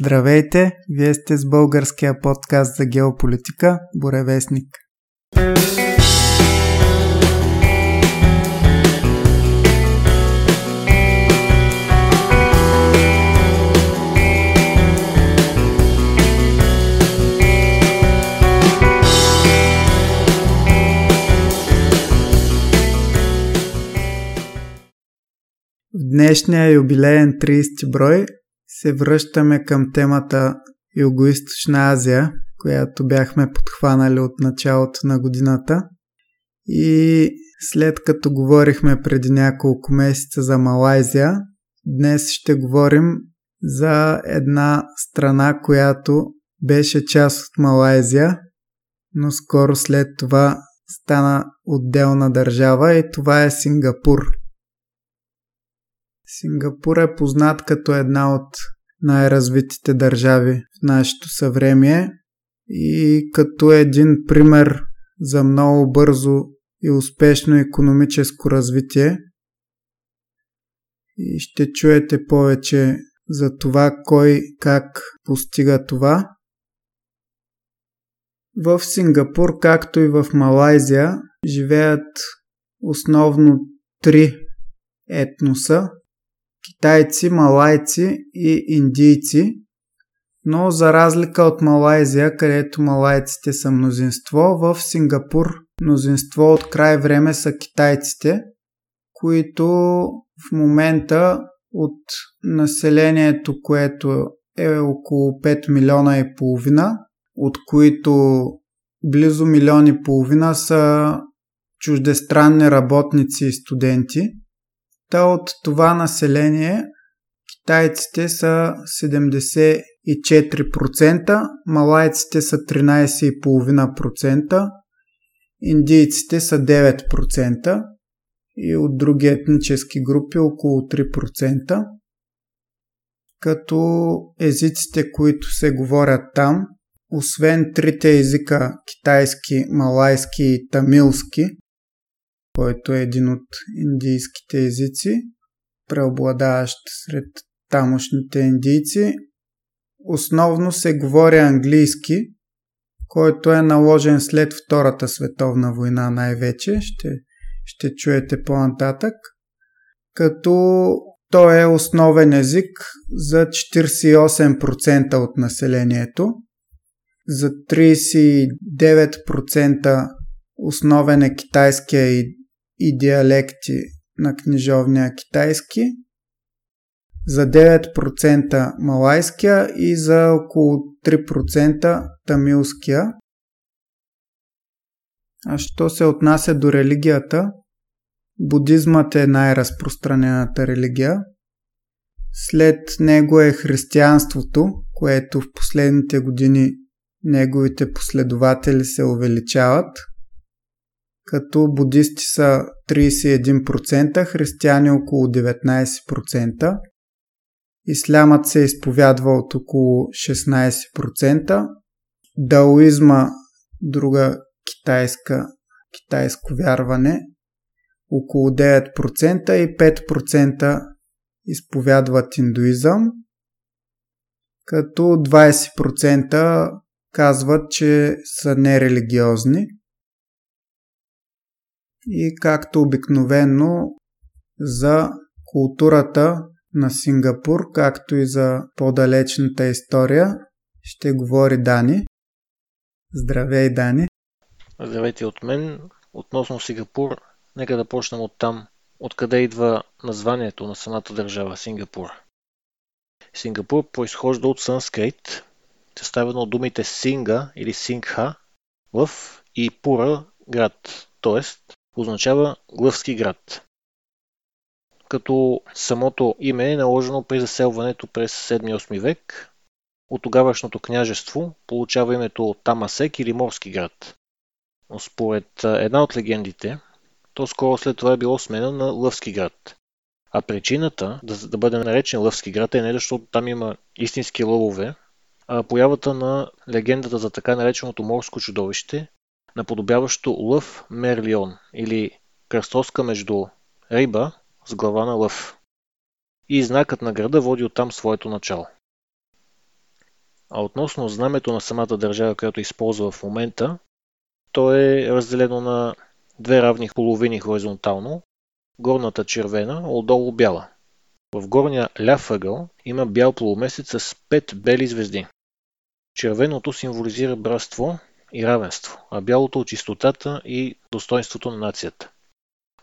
Здравейте! Вие сте с българския подкаст за геополитика Боревестник. Днешния юбилеен 30 брой се връщаме към темата Юго-Источна Азия, която бяхме подхванали от началото на годината. И след като говорихме преди няколко месеца за Малайзия, днес ще говорим за една страна, която беше част от Малайзия, но скоро след това стана отделна държава и това е Сингапур – Сингапур е познат като една от най-развитите държави в нашето съвремие и като един пример за много бързо и успешно економическо развитие. И ще чуете повече за това кой как постига това. В Сингапур, както и в Малайзия, живеят основно три етноса китайци, малайци и индийци, но за разлика от Малайзия, където малайците са мнозинство, в Сингапур мнозинство от край време са китайците, които в момента от населението, което е около 5 милиона и половина, от които близо милион и половина са чуждестранни работници и студенти – Та от това население китайците са 74%, малайците са 13,5%, индийците са 9% и от други етнически групи около 3%. Като езиците, които се говорят там, освен трите езика китайски, малайски и тамилски, който е един от индийските езици, преобладаващ сред тамошните индийци. Основно се говори английски, който е наложен след Втората световна война най-вече. Ще, ще чуете по-нататък. Като той е основен език за 48% от населението. За 39% основен е китайския и и диалекти на книжовния китайски, за 9% малайския и за около 3% тамилския. А що се отнася до религията, будизмът е най-разпространената религия. След него е християнството, което в последните години неговите последователи се увеличават – като будисти са 31%, християни около 19%, ислямът се изповядва от около 16%, даоизма, друга китайска, китайско вярване, около 9% и 5% изповядват индуизъм, като 20% казват, че са нерелигиозни – и както обикновено за културата на Сингапур, както и за по-далечната история, ще говори Дани. Здравей, Дани! Здравейте от мен. Относно Сингапур, нека да почнем от там, откъде идва названието на самата държава Сингапур. Сингапур произхожда от санскрит, съставено от думите Синга или Сингха, лъв и Пура град, т.е означава Глъвски град. Като самото име е наложено при заселването през 7-8 век, от тогавашното княжество получава името Тамасек или Морски град. Но според една от легендите, то скоро след това е било смена на Лъвски град. А причината да, да бъде наречен Лъвски град е не защото там има истински лъвове, а появата на легендата за така нареченото морско чудовище, наподобяващо лъв мерлион или кръстоска между риба с глава на лъв. И знакът на града води оттам своето начало. А относно знамето на самата държава, която използва в момента, то е разделено на две равни половини хоризонтално. Горната червена, отдолу бяла. В горния ляв ъгъл има бял полумесец с пет бели звезди. Червеното символизира братство и равенство, а бялото – чистотата и достоинството на нацията.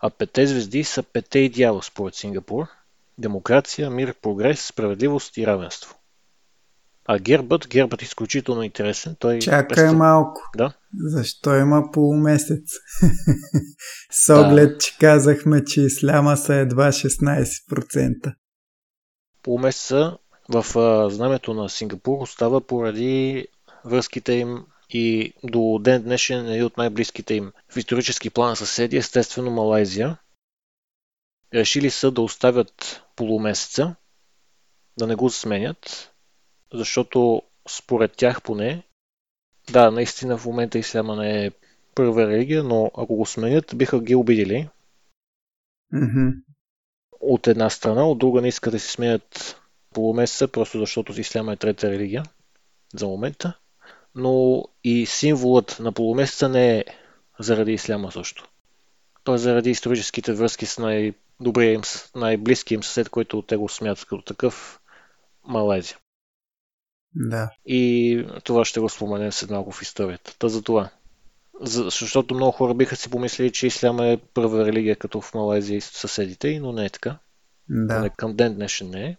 А петте звезди са петте идеала според Сингапур – демокрация, мир, прогрес, справедливост и равенство. А гербът, гербът е изключително интересен. Той Чакай представ... малко. Да? Защо има полумесец? С оглед, да. че казахме, че исляма са едва 16%. Полумесеца в а, знамето на Сингапур остава поради връзките им и до ден днешен е един от най-близките им в исторически план съседи, естествено Малайзия. Решили са да оставят полумесеца, да не го сменят, защото според тях поне, да, наистина в момента исляма не е първа религия, но ако го сменят, биха ги обидели. Mm-hmm. От една страна, от друга не искат да си сменят полумесеца, просто защото исляма е трета религия за момента. Но и символът на полумесеца не е заради исляма също. Той е заради историческите връзки с най-добрия им, най-близкия им съсед, който те го смятат като такъв Малайзия. Да. И това ще го споменем след малко в историята. Та за това. За, защото много хора биха си помислили, че исляма е първа религия, като в Малайзия и съседите, но не е така. Да. Не, към ден днешен не е.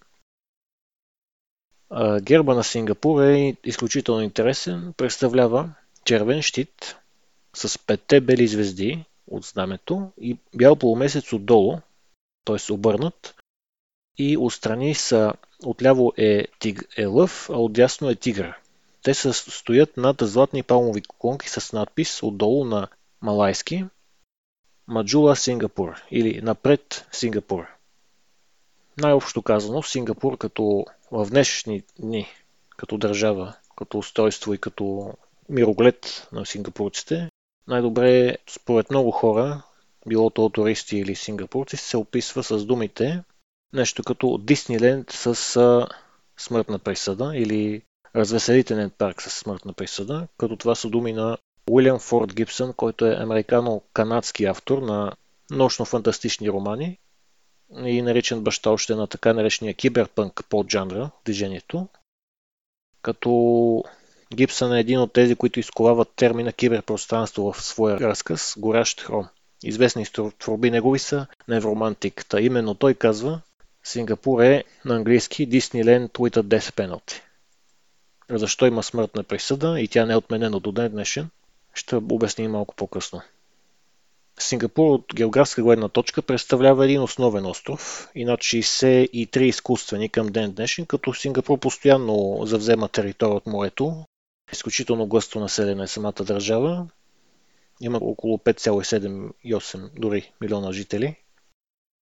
Герба на Сингапур е изключително интересен. Представлява червен щит с петте бели звезди от знамето и бял полумесец отдолу, т.е. обърнат, и отстрани са отляво е, тиг, е лъв, а отдясно е тигър. Те са, стоят над златни палмови колонки с надпис отдолу на малайски Маджула Сингапур или Напред Сингапур. Най-общо казано, Сингапур като в днешни дни, като държава, като устройство и като мироглед на сингапурците, най-добре според много хора, било то туристи или сингапурци, се описва с думите нещо като Дисниленд с смъртна присъда или развеселителен парк с смъртна присъда, като това са думи на Уилям Форд Гибсън, който е американо-канадски автор на научно-фантастични романи и наричан баща още на така наречения киберпънк поджанра движението. Като Гибсън е един от тези, които изковават термина киберпространство в своя разказ Горящ хром. Известни творби негови са Невромантик. Та именно той казва, Сингапур е на английски Disneyland with a Death Penalty. Защо има смъртна присъда и тя не е отменена до ден днешен, ще обясним малко по-късно. Сингапур от географска гледна точка представлява един основен остров и над 63 изкуствени към ден днешен, като Сингапур постоянно завзема територия от морето. Изключително гъсто населена е самата държава. Има около 5,7 и 8 дори милиона жители.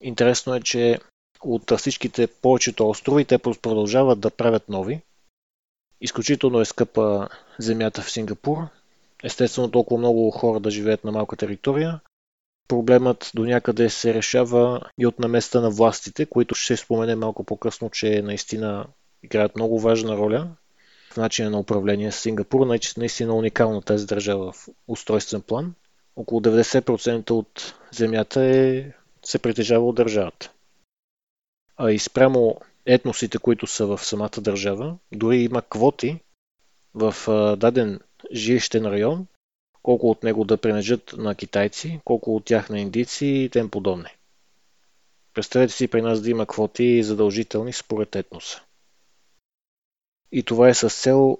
Интересно е, че от всичките повечето острови, те продължават да правят нови. Изключително е скъпа земята в Сингапур. Естествено, толкова много хора да живеят на малка територия. Проблемът до някъде се решава и от наместа на властите, които ще спомене малко по-късно, че наистина играят много важна роля в начина на управление с Сингапур. Наистина уникална тази държава в устройствен план. Около 90% от земята е, се притежава от държавата а и спрямо етносите, които са в самата държава. Дори има квоти в даден жилищен район, колко от него да принадлежат на китайци, колко от тях на индийци и тем подобни. Представете си при нас да има квоти задължителни според етноса. И това е с цел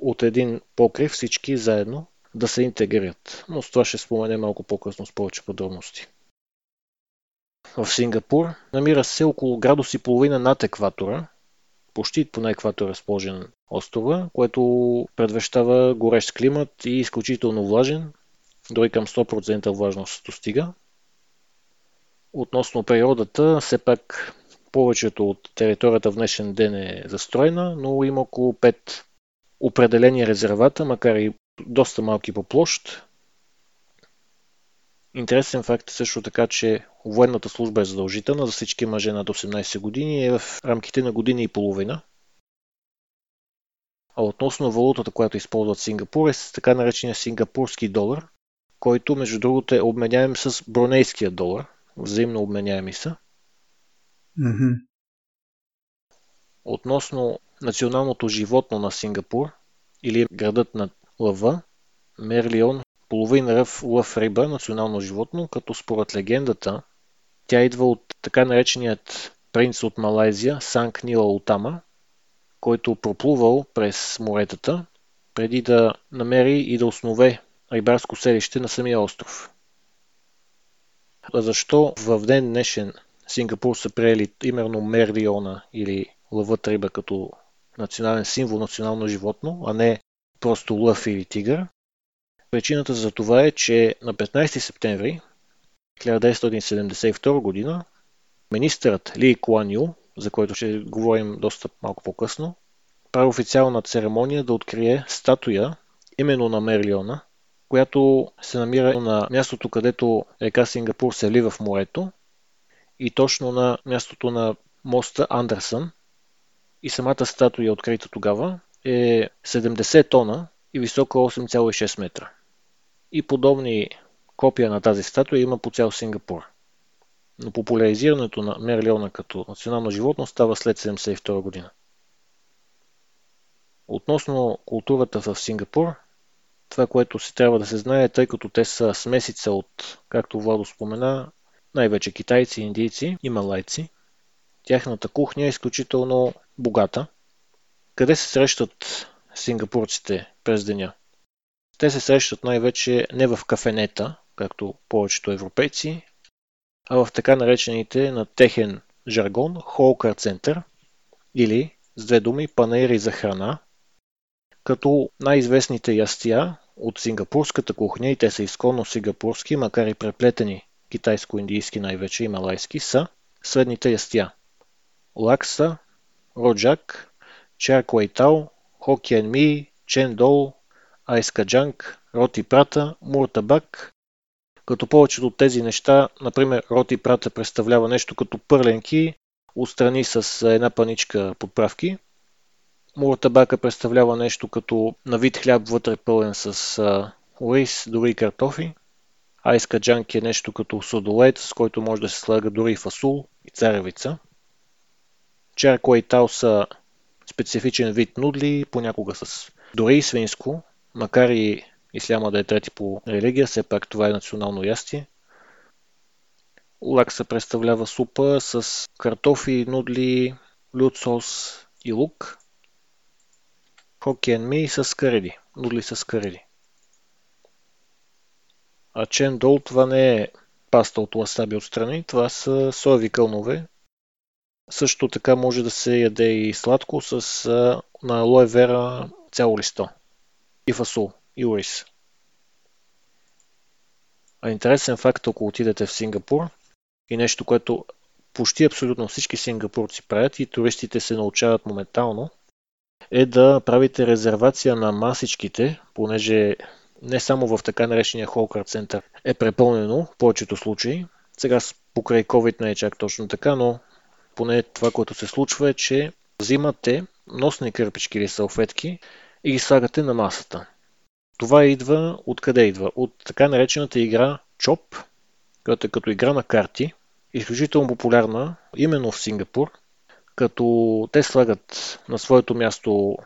от един покрив всички заедно да се интегрират. Но с това ще спомене малко по-късно с повече подробности в Сингапур. Намира се около градус и половина над екватора, почти по на екватора разположен острова, което предвещава горещ климат и изключително влажен, дори към 100% влажност достига. Относно природата, все пак повечето от територията в днешен ден е застроена, но има около 5 определени резервата, макар и доста малки по площ, Интересен факт е също така, че военната служба е задължителна за всички мъже над 18 години и е в рамките на година и половина. А относно валутата, която използват Сингапур е с така наречения сингапурски долар, който между другото е обменяем с бронейския долар. Взаимно обменяеми са. Mm-hmm. Относно националното животно на Сингапур, или градът на лъва, Мерлион, половин ръв лъв риба, национално животно, като според легендата, тя идва от така нареченият принц от Малайзия, Санк Нила Утама, който проплувал през моретата, преди да намери и да основе рибарско селище на самия остров. А защо в ден днешен Сингапур са приели именно Мерлиона или лъвът риба като национален символ, национално животно, а не просто лъв или тигър? Причината за това е, че на 15 септември 1972 година министърът Ли Куан Ю, за който ще говорим доста малко по-късно, прави официална церемония да открие статуя именно на Мерлиона, която се намира на мястото, където река Сингапур се влива в морето и точно на мястото на моста Андерсън. И самата статуя, открита тогава, е 70 тона и висока 8,6 метра. И подобни копия на тази статуя има по цял Сингапур. Но популяризирането на Мерлиона като национално животно става след 1972 година. Относно културата в Сингапур, това, което си трябва да се знае, тъй като те са смесица от, както Владо спомена, най-вече китайци, индийци и малайци. Тяхната кухня е изключително богата. Къде се срещат сингапурците през деня? Те се срещат най-вече не в кафенета, както повечето европейци, а в така наречените на техен жаргон холкър център или с две думи панери за храна, като най-известните ястия от сингапурската кухня, и те са изконно сингапурски, макар и преплетени китайско-индийски най-вече и малайски, са следните ястия. Лакса, роджак, чар куайтао, хокиен ми, чен дол, айскаджанг, роти прата, муртабак, като повечето от тези неща, например роти прата представлява нещо като пърленки, отстрани с една паничка подправки, Муртабака представлява нещо като на вид хляб вътре пълен с а, дори и картофи. Айска джанки е нещо като судолет, с който може да се слага дори и фасул и царевица. Чарко и тал са специфичен вид нудли, понякога с дори и свинско, макар и исляма да е трети по религия, все пак това е национално ястие. Лакса представлява супа с картофи, нудли, лют сос и лук. Хокиен ми с кариди. Нудли с кариди. А чен дол това не е паста от ласаби отстрани, това са соеви кълнове. Също така може да се яде и сладко с на алоe вера цяло листо. И фасул, и ориз. А интересен факт, ако отидете в Сингапур и нещо, което почти абсолютно всички сингапурци правят и туристите се научават моментално, е да правите резервация на масичките, понеже не само в така наречения Холкар център е препълнено в повечето случаи. Сега покрай COVID не е чак точно така, но поне това, което се случва е, че взимате носни кърпички или салфетки и ги слагате на масата. Това идва, откъде идва? От така наречената игра ЧОП, която е като игра на карти, изключително популярна именно в Сингапур, като те слагат на своето място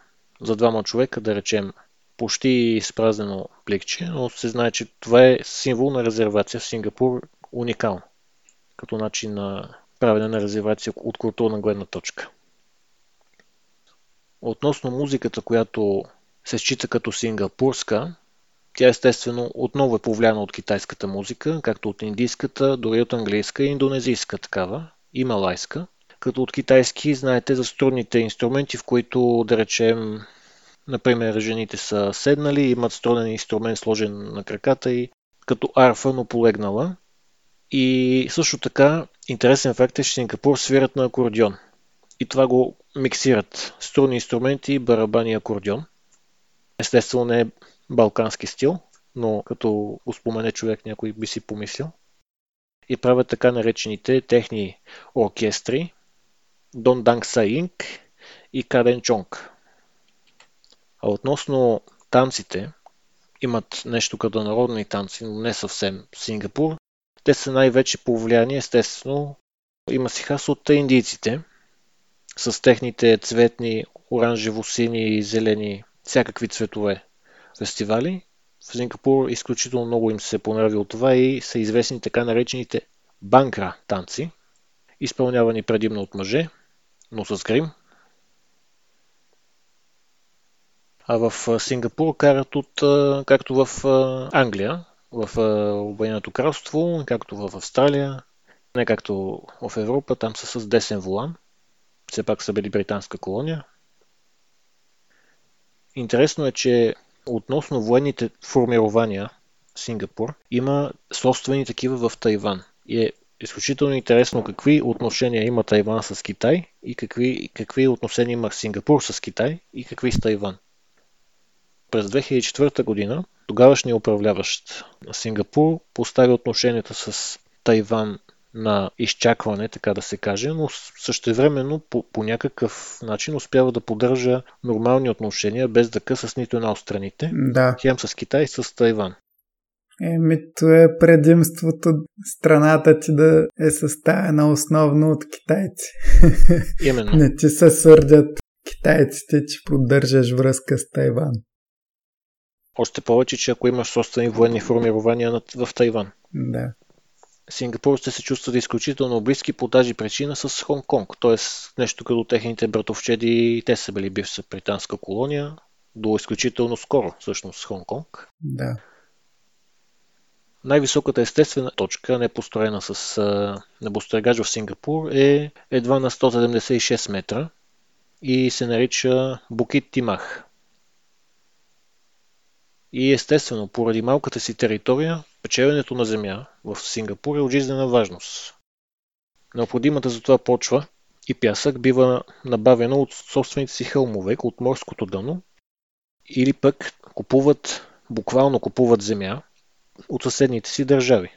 за двама човека, да речем, почти изпразнено пликче, но се знае, че това е символ на резервация в Сингапур уникално, като начин на правене на резервация от културна гледна точка. Относно музиката, която се счита като сингапурска, тя естествено отново е повлияна от китайската музика, както от индийската, дори от английска и индонезийска такава и малайска – като от китайски знаете за струнните инструменти, в които, да речем, например, жените са седнали, имат струнен инструмент сложен на краката и като арфа, но полегнала. И също така, интересен факт е, че Сингапур свират на акордион. И това го миксират. Струни инструменти, барабани и акордион. Естествено не е балкански стил, но като спомене човек някой би си помислил. И правят така наречените техни оркестри, Дон Данг Са Инк и Карен Чонг. А относно танците, имат нещо като народни танци, но не съвсем Сингапур. Те са най-вече по влияние, естествено, има си хас от индийците, с техните цветни, оранжево, сини и зелени, всякакви цветове фестивали. В Сингапур изключително много им се е понравило това и са известни така наречените банкра танци, изпълнявани предимно от мъже, но с грим. А в Сингапур карат от, както в Англия, в Обединеното кралство, както в Австралия, не както в Европа, там са с десен волан. Все пак са били британска колония. Интересно е, че относно военните формирования Сингапур, има собствени такива в Тайван. И е изключително интересно какви отношения има Тайван с Китай и какви, какви отношения има Сингапур с Китай и какви с Тайван. През 2004 година тогавашният управляващ на Сингапур постави отношенията с Тайван на изчакване, така да се каже, но същевременно по, по някакъв начин успява да поддържа нормални отношения, без да къса с нито една от страните. Да. Хем с Китай, с Тайван. Еми, това е предимството страната ти да е съставена основно от китайци. Именно. Не ти се сърдят китайците, че поддържаш връзка с Тайван. Още повече, че ако имаш собствени военни формирования в Тайван. Да. Сингапур ще се чувстват изключително близки по тази причина с Хонг-Конг, т.е. нещо като техните братовчеди, те са били бивша британска колония, до изключително скоро всъщност Хонг-Конг. Да. Най-високата естествена точка, не построена с небострегач в Сингапур, е едва на 176 метра и се нарича Букит Тимах. И естествено, поради малката си територия, печеленето на земя в Сингапур е от жизнена важност. Необходимата за това почва и пясък бива набавено от собствените си хълмове, от морското дъно, или пък купуват, буквално купуват земя от съседните си държави.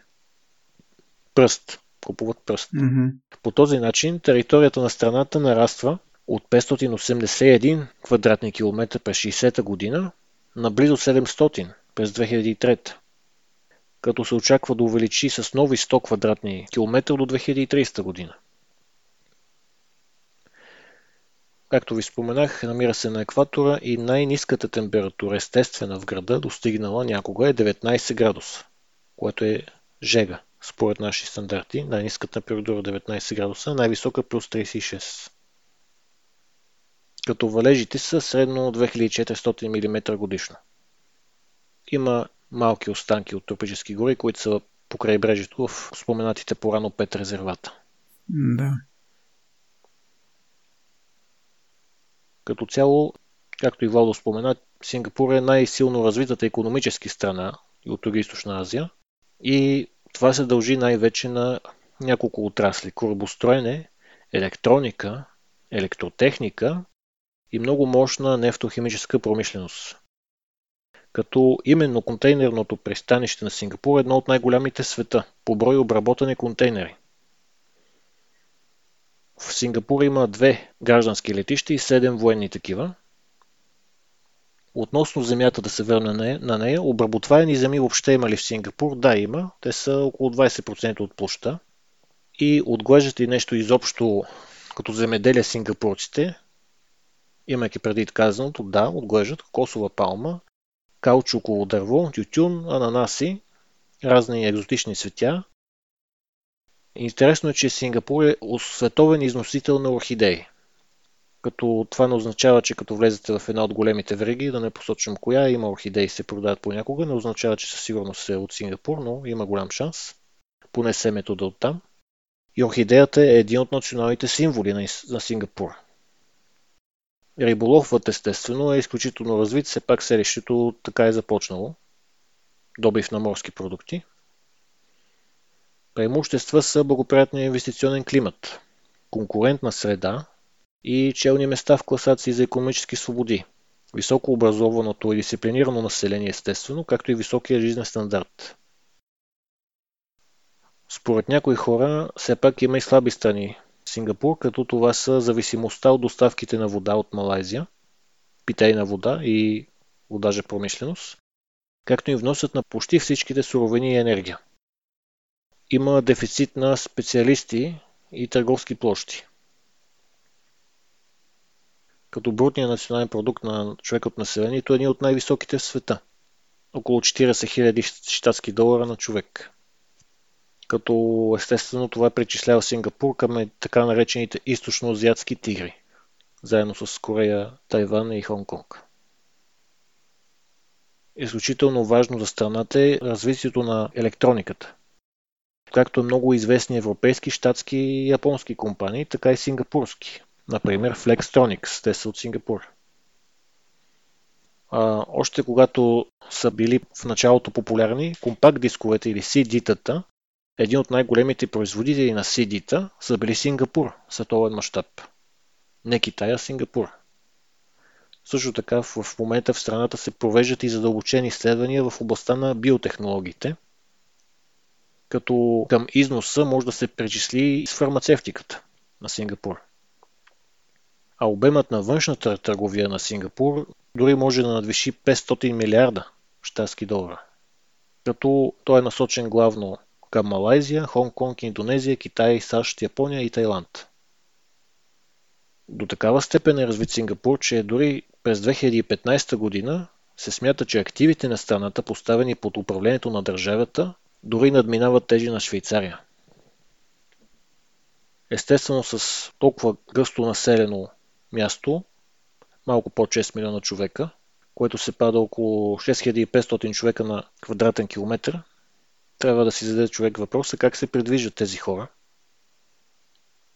Пръст. Купуват пръст. Mm-hmm. По този начин територията на страната нараства от 581 квадратни километра през 60-та година на близо 700 през 2003, като се очаква да увеличи с нови 100 квадратни километра до 2030 година. Както ви споменах, намира се на екватора и най-низката температура естествена в града достигнала някога е 19 градуса, което е жега според наши стандарти. Най-низката температура 19 е градуса, най-висока плюс 36 като валежите са средно 2400 мм годишно. Има малки останки от тропически гори, които са по крайбрежието в споменатите по-рано пет резервата. Да. Като цяло, както и Владо спомена, Сингапур е най-силно развитата економически страна от Юго-Источна Азия и това се дължи най-вече на няколко отрасли. Корабостроене, електроника, електротехника и много мощна нефтохимическа промишленост. Като именно контейнерното пристанище на Сингапур е едно от най-голямите света по брой обработани контейнери. В Сингапур има две граждански летища и седем военни такива. Относно земята да се върне на нея, обработваеми земи въобще има ли в Сингапур? Да, има. Те са около 20% от площа. И отглеждат и нещо изобщо като земеделие сингапурците, Имайки преди казаното, да, отглеждат кокосова палма, каучуково дърво, тютюн, ананаси, разни екзотични цветя. Интересно е, че Сингапур е световен износител на орхидеи. Като това не означава, че като влезете в една от големите вреги, да не посочвам коя, има орхидеи се продават понякога, не означава, че със сигурност е от Сингапур, но има голям шанс. Поне семето да оттам. И орхидеята е един от националните символи на Сингапур. Риболовът естествено е изключително развит, все пак селището така е започнало. Добив на морски продукти. Преимущества са благоприятния инвестиционен климат, конкурентна среда и челни места в класации за економически свободи, високо образованото и дисциплинирано население естествено, както и високия жизнен стандарт. Според някои хора, все пак има и слаби страни Сингапур, като това са зависимостта от доставките на вода от Малайзия питейна вода и водажа промишленост, както и вносът на почти всичките суровини и енергия. Има дефицит на специалисти и търговски площи. Като брутният национален продукт на човек от населението е един от най-високите в света. Около 40 000 щатски долара на човек. Като естествено това причислява Сингапур към така наречените източно-азиатски тигри, заедно с Корея, Тайван и Хонг-Конг. Изключително важно за страната е развитието на електрониката. Както е много известни европейски, щатски и японски компании, така и сингапурски. Например, Flextronics, те са от Сингапур. А, още когато са били в началото популярни, компакт дисковете или CD-тата, един от най-големите производители на CD-та са били Сингапур, световен мащаб. Не Китай, а Сингапур. Също така в момента в страната се провеждат и задълбочени изследвания в областта на биотехнологиите, като към износа може да се причисли с фармацевтиката на Сингапур. А обемът на външната търговия на Сингапур дори може да надвиши 500 милиарда щатски долара. Като той е насочен главно към Малайзия, Хонг-Конг, Индонезия, Китай, САЩ, Япония и Тайланд. До такава степен е развит Сингапур, че дори през 2015 година се смята, че активите на страната, поставени под управлението на държавата, дори надминават тези на Швейцария. Естествено с толкова гъсто населено място, малко по 6 милиона човека, което се пада около 6500 човека на квадратен километр, трябва да си зададе човек въпроса как се придвижат тези хора.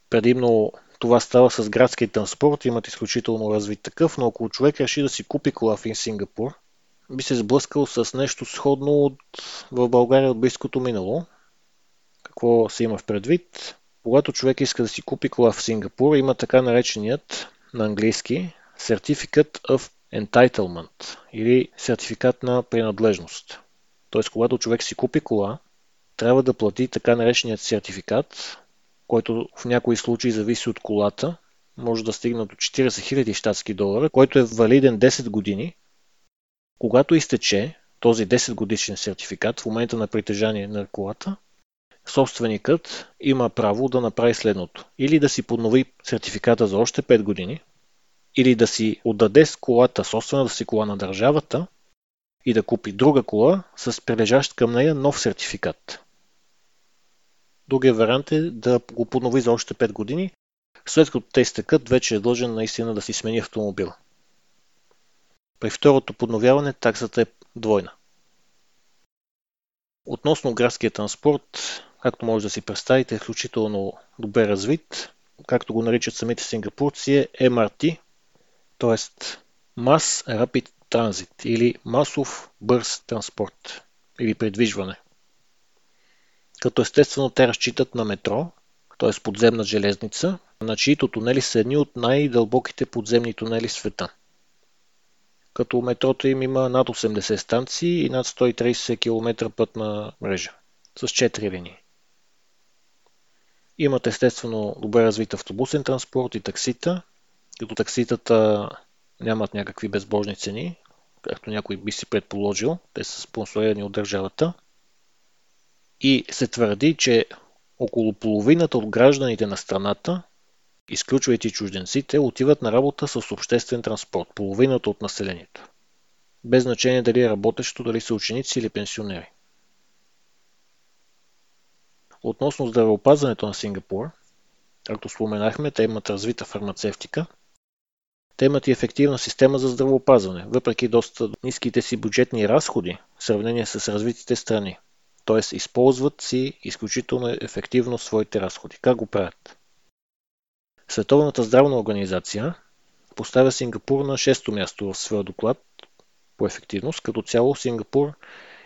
Предимно това става с градския транспорт, имат изключително развит такъв, но ако човек реши да си купи кола в Сингапур, би се сблъскал с нещо сходно от, в България от близкото минало. Какво се има в предвид? Когато човек иска да си купи кола в Сингапур, има така нареченият на английски Certificate of Entitlement или сертификат на принадлежност. Т.е. когато човек си купи кола, трябва да плати така нареченият сертификат, който в някои случаи зависи от колата, може да стигне до 40 000 щатски долара, който е валиден 10 години. Когато изтече този 10 годишен сертификат в момента на притежание на колата, собственикът има право да направи следното. Или да си поднови сертификата за още 5 години, или да си отдаде с колата, собствената си кола на държавата и да купи друга кола с прилежащ към нея нов сертификат. Другия вариант е да го поднови за още 5 години, след като те изтекат, вече е длъжен наистина да си смени автомобила. При второто подновяване таксата е двойна. Относно градския транспорт, както може да си представите, е изключително добре развит. Както го наричат самите сингапурци е MRT, т.е. Mass Rapid Transit или масов бърз транспорт или придвижване като естествено те разчитат на метро, т.е. подземна железница, на чието тунели са едни от най-дълбоките подземни тунели в света. Като метрото им има над 80 станции и над 130 км пътна мрежа, с 4 линии. Имат естествено добре развит автобусен транспорт и таксита, като такситата нямат някакви безбожни цени, както някой би си предположил, те са спонсорирани от държавата – и се твърди, че около половината от гражданите на страната, изключвайки чужденците, отиват на работа с обществен транспорт. Половината от населението. Без значение дали е работещо, дали са ученици или пенсионери. Относно здравеопазването на Сингапур, както споменахме, те имат развита фармацевтика. Те имат и ефективна система за здравеопазване, въпреки доста ниските си бюджетни разходи в сравнение с развитите страни т.е. използват си изключително ефективно своите разходи. Как го правят? Световната здравна организация поставя Сингапур на 6-то място в своя доклад по ефективност. Като цяло Сингапур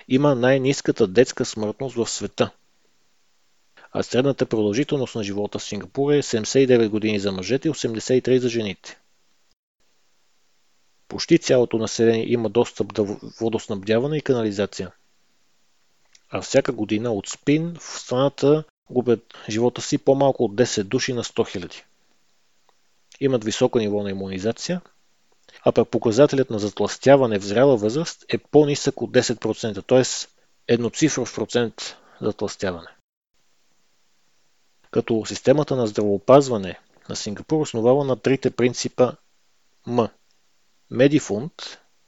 има най-низката детска смъртност в света. А средната продължителност на живота в Сингапур е 79 години за мъжете и 83 за жените. Почти цялото население има достъп до водоснабдяване и канализация – а всяка година от спин в страната губят живота си по-малко от 10 души на 100 000. Имат високо ниво на иммунизация, а пък показателят на затластяване в зряла възраст е по-нисък от 10%, т.е. едноцифров процент затластяване. Като системата на здравоопазване на Сингапур основава на трите принципа М. Медифунд,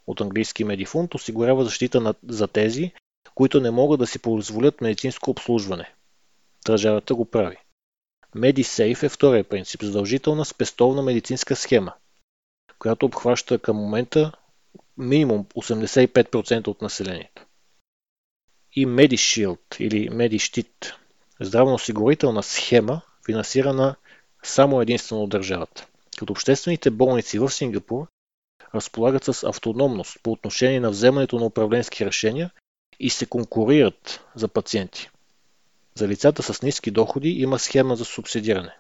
от английски медифунд, осигурява защита на, за тези, които не могат да си позволят медицинско обслужване. Държавата го прави. MediSafe е втория принцип – задължителна спестовна медицинска схема, която обхваща към момента минимум 85% от населението. И MediShield или MediStit – здравноосигурителна схема, финансирана само единствено от държавата. Като обществените болници в Сингапур разполагат с автономност по отношение на вземането на управленски решения и се конкурират за пациенти. За лицата с ниски доходи има схема за субсидиране.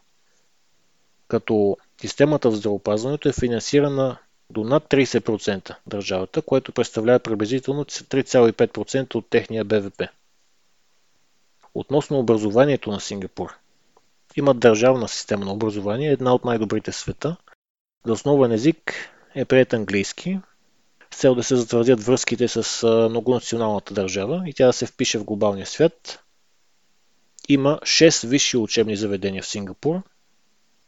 Като системата в здравопазването е финансирана до над 30% държавата, което представлява приблизително 3,5% от техния БВП. Относно образованието на Сингапур. Има държавна система на образование, една от най-добрите в света. За основен език е прият английски, с цел да се затвърдят връзките с многонационалната държава и тя да се впише в глобалния свят. Има 6 висши учебни заведения в Сингапур,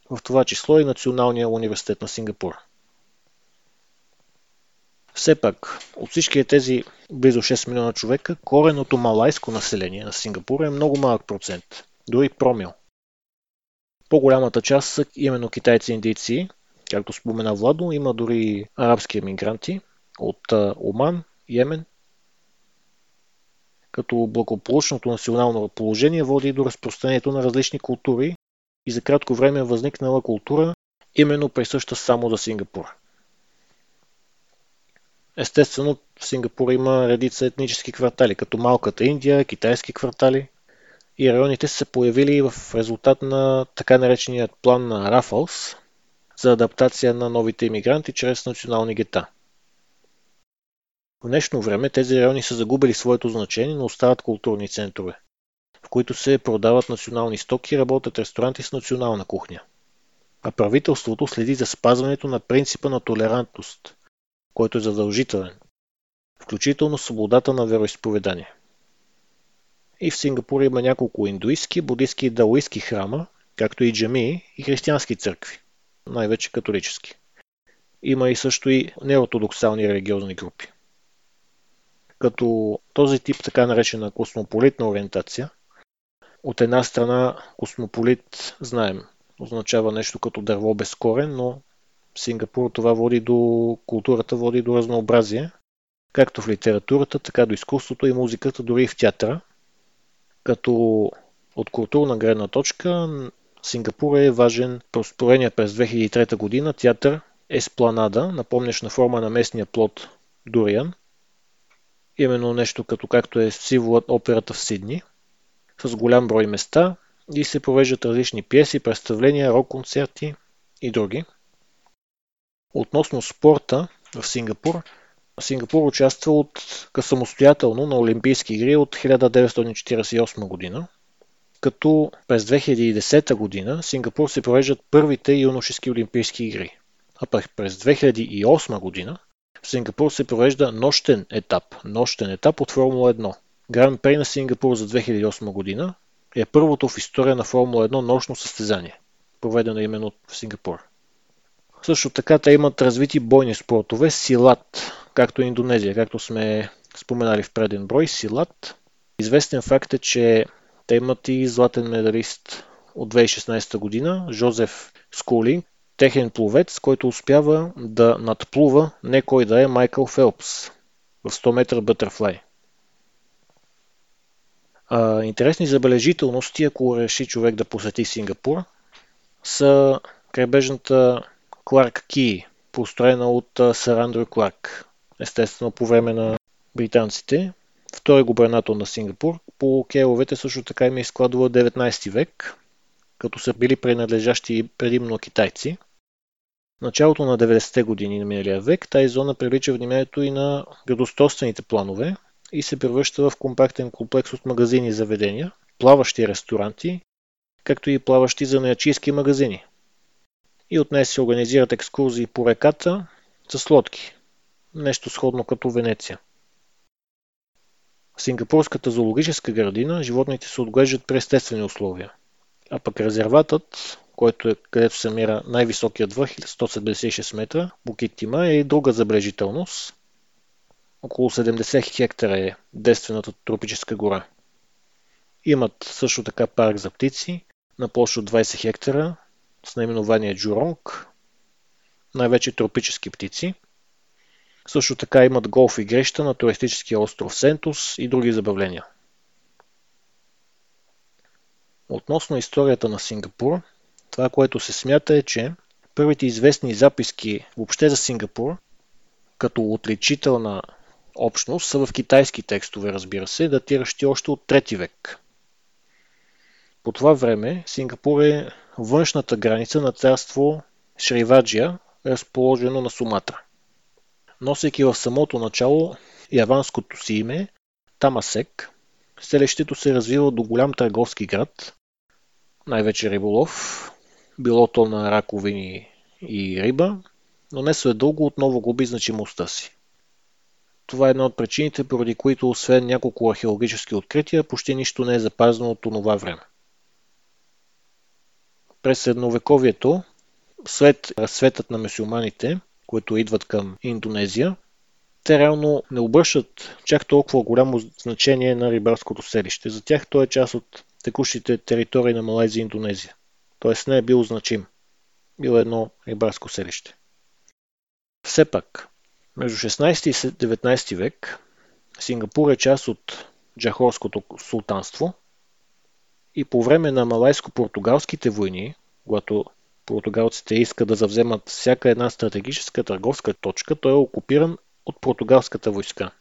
в това число и Националния университет на Сингапур. Все пак, от всички тези близо 6 милиона човека, кореното малайско население на Сингапур е много малък процент, дори промил. По-голямата част са именно китайци индийци, както спомена Владо, има дори арабски емигранти от Оман, Йемен, като благополучното национално положение води до разпространението на различни култури и за кратко време възникнала култура, именно присъща само за Сингапур. Естествено, в Сингапур има редица етнически квартали, като Малката Индия, китайски квартали. И районите са се появили в резултат на така нареченият план на Рафалс за адаптация на новите иммигранти чрез национални гета. В днешно време тези райони са загубили своето значение, но остават културни центрове в които се продават национални стоки и работят ресторанти с национална кухня. А правителството следи за спазването на принципа на толерантност, който е задължителен, включително свободата на вероисповедание. И в Сингапур има няколко индуистски, будистки и даоистски храма, както и джамии и християнски църкви, най-вече католически. Има и също и неортодоксални религиозни групи. Като този тип така наречена космополитна ориентация от една страна космополит, знаем, означава нещо като дърво без корен, но в Сингапур това води до културата, води до разнообразие, както в литературата, така до изкуството и музиката, дори в театъра. Като от културна гледна точка Сингапур е важен проспорения през 2003 година театър Еспланада, напомнящ на форма на местния плод Дуриан. Именно нещо като както е символът операта в Сидни – с голям брой места и се провеждат различни пиеси, представления, рок-концерти и други. Относно спорта в Сингапур, Сингапур участва от самостоятелно на Олимпийски игри от 1948 година, като през 2010 година Сингапур се провеждат първите юношески Олимпийски игри. А пък през 2008 година в Сингапур се провежда нощен етап, нощен етап от Формула 1 – Гран При на Сингапур за 2008 година е първото в история на Формула 1 нощно състезание, проведено именно в Сингапур. Също така те имат развити бойни спортове Силат, както Индонезия, както сме споменали в преден брой, Силат. Известен факт е, че те имат и златен медалист от 2016 година, Жозеф Скулинг, техен пловец, който успява да надплува не кой да е Майкъл Фелпс в 100 метра бътърфлай. А, интересни забележителности, ако реши човек да посети Сингапур, са крайбежната Кларк Ки, построена от Сър Андрю Кларк, естествено по време на британците. Втори губернатор на Сингапур. По кейловете също така има изкладува 19 век, като са били принадлежащи предимно китайци. В началото на 90-те години на миналия век тази зона привлича вниманието и на градостроствените планове, и се превръща в компактен комплекс от магазини и заведения, плаващи ресторанти, както и плаващи занаячийски магазини. И от днес се организират екскурзии по реката с лодки. Нещо сходно като Венеция. В Сингапурската зоологическа градина животните се отглеждат при естествени условия. А пък резерватът, който е където се мира най-високият върх, 176 метра, Букит е и друга забележителност. Около 70 хектара е действената тропическа гора. Имат също така парк за птици на площ от 20 хектара с наименование Джуронг, най-вече тропически птици. Също така имат голф игрища на туристическия остров Сентус и други забавления. Относно историята на Сингапур, това, което се смята е, че първите известни записки въобще за Сингапур, като отличителна общност, са в китайски текстове, разбира се, датиращи още от 3 век. По това време Сингапур е външната граница на царство Шриваджия, разположено на Суматра. Носейки в самото начало яванското си име Тамасек, селището се развива до голям търговски град, най-вече риболов, било то на раковини и риба, но не след дълго отново губи значимостта си. Това е една от причините, поради които освен няколко археологически открития, почти нищо не е запазено от това време. През средновековието, след разцветът на мусулманите, които идват към Индонезия, те реално не обръщат чак толкова голямо значение на рибарското селище. За тях то е част от текущите територии на Малайзия и Индонезия. Тоест не е бил значим. Бил едно рибарско селище. Все пак, между 16 и 19 век Сингапур е част от Джахорското султанство и по време на малайско-португалските войни, когато португалците искат да завземат всяка една стратегическа търговска точка, той е окупиран от португалската войска.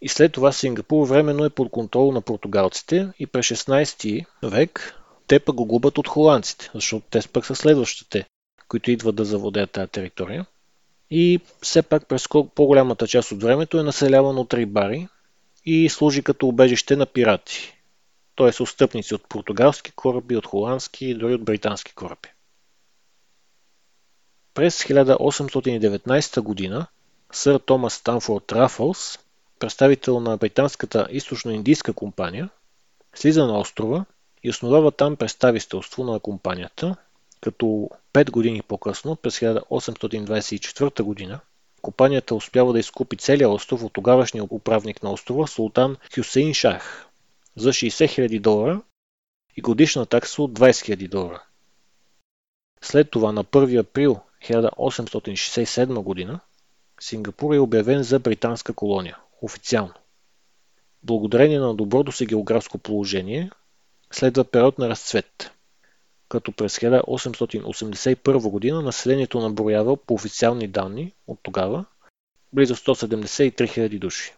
И след това Сингапур временно е под контрол на португалците и през 16 век те пък го губят от холандците, защото те пък са следващите, които идват да завладеят тази територия. И все пак през по-голямата част от времето е населяван от рибари и служи като убежище на пирати, т.е. отстъпници от португалски кораби, от холандски и дори от британски кораби. През 1819 година сър Томас Станфорд Рафълс, представител на британската източно-индийска компания, слиза на острова и основава там представителство на компанията, като 5 години по-късно, през 1824 година, компанията успява да изкупи целия остров от тогавашния управник на острова Султан Хюсейн Шах за 60 000 долара и годишна такса от 20 000 долара. След това на 1 април 1867 година Сингапур е обявен за британска колония, официално. Благодарение на доброто си географско положение, следва период на разцвет, като през 1881 година населението наброява по официални данни от тогава близо 173 000 души.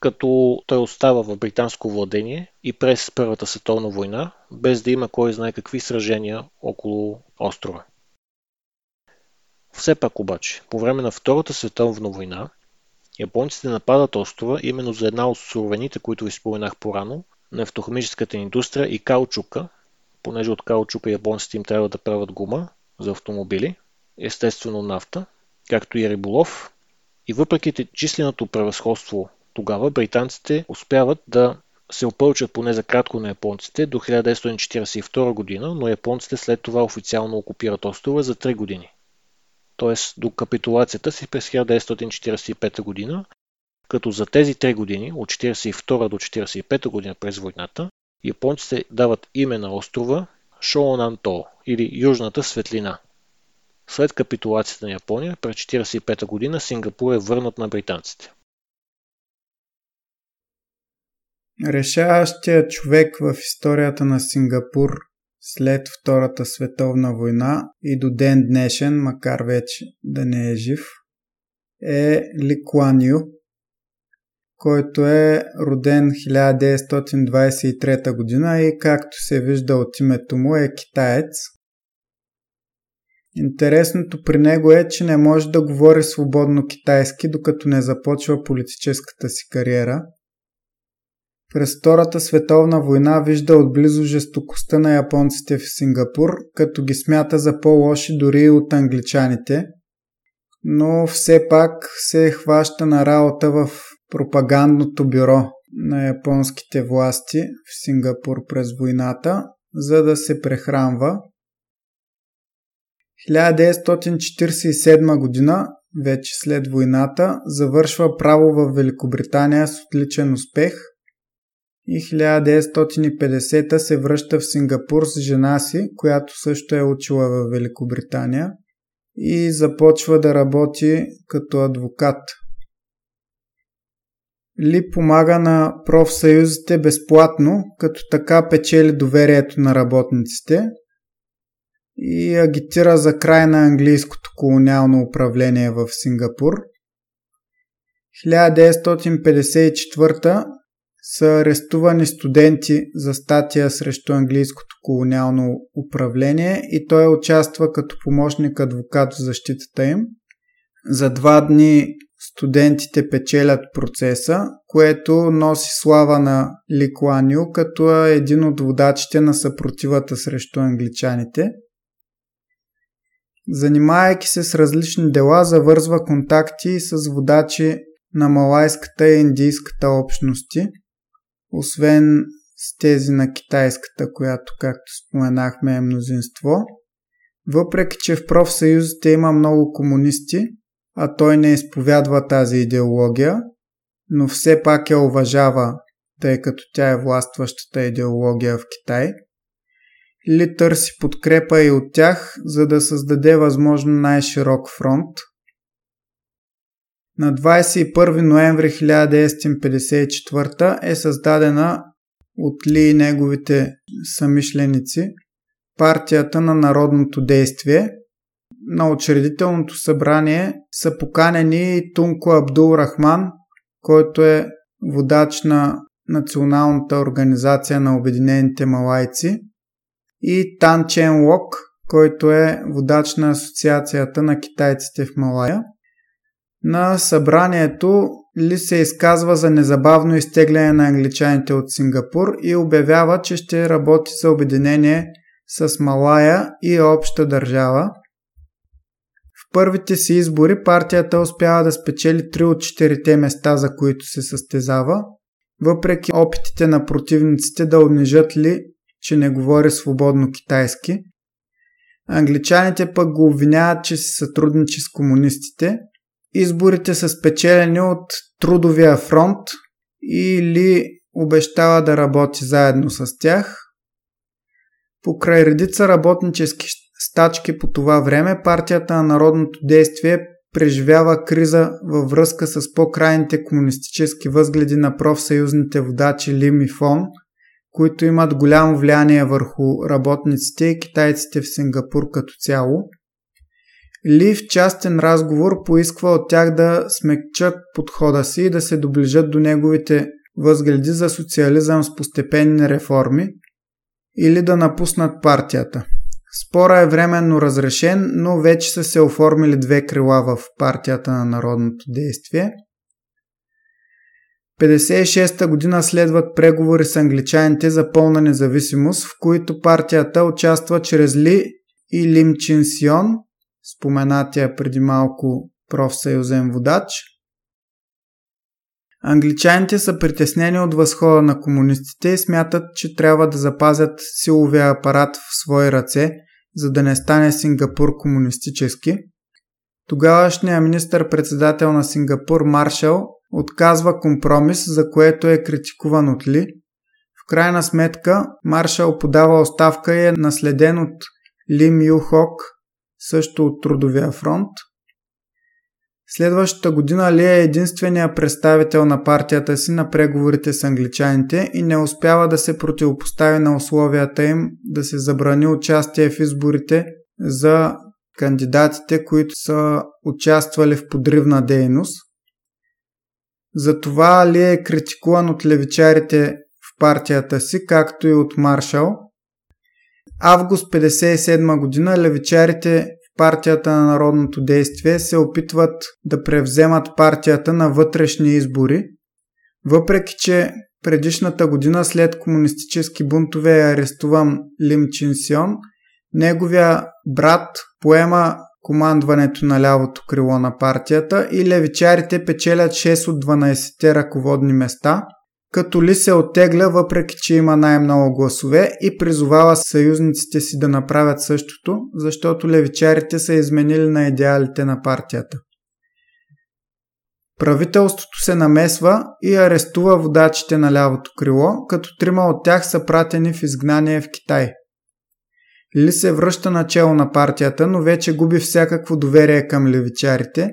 Като той остава в британско владение и през Първата световна война, без да има кой знае какви сражения около острова. Все пак обаче, по време на Втората световна война, японците нападат острова именно за една от суровините, които ви споменах по-рано, нефтохимическата индустрия и каучука, понеже от каучука японците им трябва да правят гума за автомобили, естествено нафта, както и риболов. И въпреки численото превъзходство тогава, британците успяват да се опълчат поне за кратко на японците до 1942 година, но японците след това официално окупират острова за 3 години. Тоест до капитулацията си през 1945 година като за тези три години, от 1942 до 1945 година през войната, японците дават име на острова Шоонанто или Южната светлина. След капитулацията на Япония през 1945 година Сингапур е върнат на британците. Решаващият човек в историята на Сингапур след Втората световна война и до ден днешен, макар вече да не е жив, е Ли Куан който е роден 1923 година и както се вижда от името му е китаец. Интересното при него е, че не може да говори свободно китайски, докато не започва политическата си кариера. През Втората световна война вижда отблизо жестокостта на японците в Сингапур, като ги смята за по-лоши дори от англичаните – но все пак се хваща на работа в пропагандното бюро на японските власти в Сингапур през войната, за да се прехранва. 1947 година, вече след войната, завършва право в Великобритания с отличен успех и 1950 се връща в Сингапур с жена си, която също е учила в Великобритания и започва да работи като адвокат. Ли помага на профсъюзите безплатно, като така печели доверието на работниците и агитира за край на английското колониално управление в Сингапур. 1954 са арестувани студенти за статия срещу английското колониално управление и той участва като помощник адвокат в защитата им. За два дни студентите печелят процеса, което носи слава на Ли Куан като е един от водачите на съпротивата срещу англичаните. Занимайки се с различни дела, завързва контакти с водачи на малайската и индийската общности, освен с тези на китайската, която, както споменахме, е мнозинство. Въпреки, че в профсъюзите има много комунисти, а той не изповядва тази идеология, но все пак я уважава, тъй като тя е властващата идеология в Китай. Ли търси подкрепа и от тях, за да създаде възможно най-широк фронт. На 21 ноември 1954 е създадена от Ли и неговите самишленици партията на народното действие, на учредителното събрание са поканени Тунко Абдул Рахман, който е водач на Националната организация на Обединените малайци, и Тан Чен Лок, който е водач на Асоциацията на китайците в Малая. На събранието Ли се изказва за незабавно изтегляне на англичаните от Сингапур и обявява, че ще работи за обединение с Малая и обща държава – първите си избори партията успява да спечели 3 от 4 места, за които се състезава, въпреки опитите на противниците да унижат ли, че не говори свободно китайски. Англичаните пък го обвиняват, че се сътрудничи с комунистите. Изборите са спечелени от Трудовия фронт или обещава да работи заедно с тях. Покрай редица работнически стачки по това време, партията на народното действие преживява криза във връзка с по-крайните комунистически възгледи на профсъюзните водачи Лим и Фон, които имат голямо влияние върху работниците и китайците в Сингапур като цяло. Ли в частен разговор поисква от тях да смекчат подхода си и да се доближат до неговите възгледи за социализъм с постепенни реформи или да напуснат партията. Спора е временно разрешен, но вече са се оформили две крила в партията на народното действие. 56-та година следват преговори с англичаните за пълна независимост, в които партията участва чрез Ли и Лим Чин Сион, споменатия преди малко профсъюзен водач. Англичаните са притеснени от възхода на комунистите и смятат, че трябва да запазят силовия апарат в свои ръце, за да не стане Сингапур комунистически. Тогавашният министър-председател на Сингапур Маршал отказва компромис, за което е критикуван от Ли. В крайна сметка Маршал подава оставка и е наследен от Лим Ю Хок, също от Трудовия фронт – Следващата година Ли е единствения представител на партията си на преговорите с англичаните и не успява да се противопостави на условията им да се забрани участие в изборите за кандидатите, които са участвали в подривна дейност. Затова Ли е критикуван от левичарите в партията си, както и от Маршал. Август 1957 година левичарите партията на народното действие се опитват да превземат партията на вътрешни избори, въпреки че предишната година след комунистически бунтове е арестуван Лим Чин Сион, неговия брат поема командването на лявото крило на партията и левичарите печелят 6 от 12 ръководни места, като Ли се оттегля въпреки, че има най-много гласове и призовава съюзниците си да направят същото, защото левичарите са изменили на идеалите на партията. Правителството се намесва и арестува водачите на лявото крило, като трима от тях са пратени в изгнание в Китай. Ли се връща начало на партията, но вече губи всякакво доверие към левичарите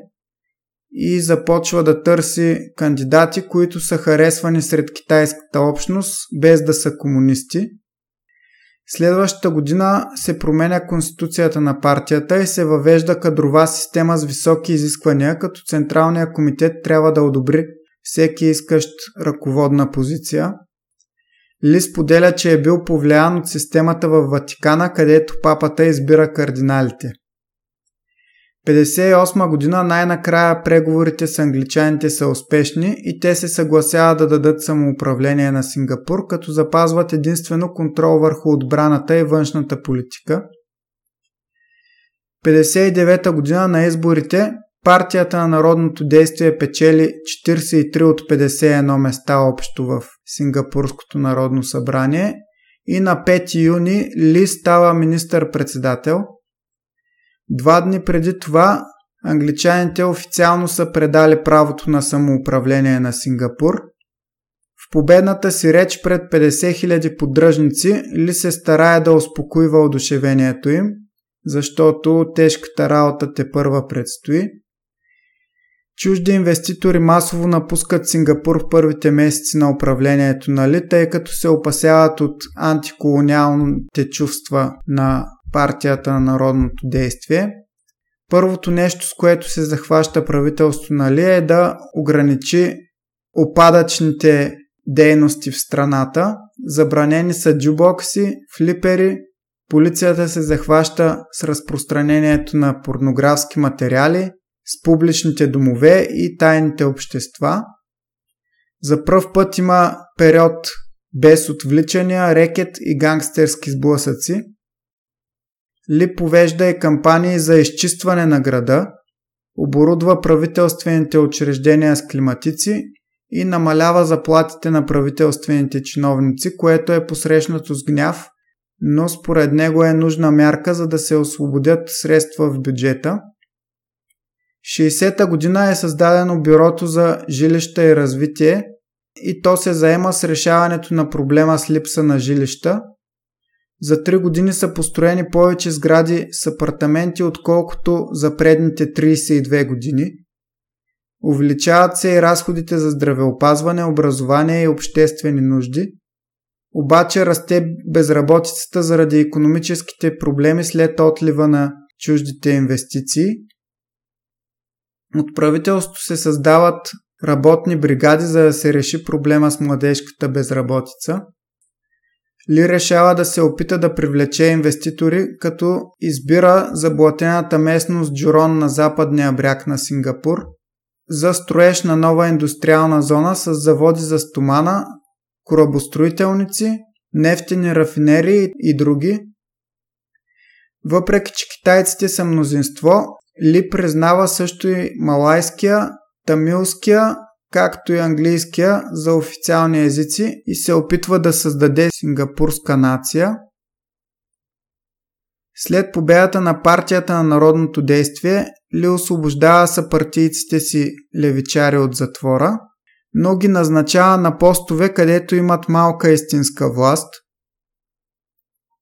и започва да търси кандидати, които са харесвани сред китайската общност, без да са комунисти. Следващата година се променя конституцията на партията и се въвежда кадрова система с високи изисквания, като Централния комитет трябва да одобри всеки искащ ръководна позиция. Ли споделя, че е бил повлиян от системата в Ватикана, където папата избира кардиналите. 58 година най-накрая преговорите с англичаните са успешни и те се съгласяват да дадат самоуправление на Сингапур, като запазват единствено контрол върху отбраната и външната политика. 59 година на изборите партията на народното действие печели 43 от 51 места общо в Сингапурското народно събрание и на 5 юни Ли става министър-председател – Два дни преди това англичаните официално са предали правото на самоуправление на Сингапур. В победната си реч пред 50 000 поддръжници Ли се старае да успокои въодушевението им, защото тежката работа те първа предстои. Чужди инвеститори масово напускат Сингапур в първите месеци на управлението на Ли, тъй като се опасяват от антиколониалните чувства на партията на народното действие. Първото нещо, с което се захваща правителство нали, е да ограничи опадъчните дейности в страната. Забранени са джубокси, флипери, полицията се захваща с разпространението на порнографски материали, с публичните домове и тайните общества. За пръв път има период без отвличания, рекет и гангстерски сблъсъци – ли повежда и кампании за изчистване на града, оборудва правителствените учреждения с климатици и намалява заплатите на правителствените чиновници, което е посрещнато с гняв, но според него е нужна мярка, за да се освободят средства в бюджета. 60-та година е създадено Бюрото за жилища и развитие и то се заема с решаването на проблема с липса на жилища – за 3 години са построени повече сгради с апартаменти, отколкото за предните 32 години. Увеличават се и разходите за здравеопазване, образование и обществени нужди. Обаче расте безработицата заради економическите проблеми след отлива на чуждите инвестиции. От правителството се създават работни бригади, за да се реши проблема с младежката безработица – ли решава да се опита да привлече инвеститори, като избира заблатената местност Джурон на западния бряг на Сингапур за строеж на нова индустриална зона с заводи за стомана, корабостроителници, нефтени рафинерии и други. Въпреки, че китайците са мнозинство, Ли признава също и малайския, тамилския както и английския за официални езици и се опитва да създаде сингапурска нация. След победата на партията на народното действие, Ли освобождава съпартийците си левичари от затвора, но ги назначава на постове, където имат малка истинска власт.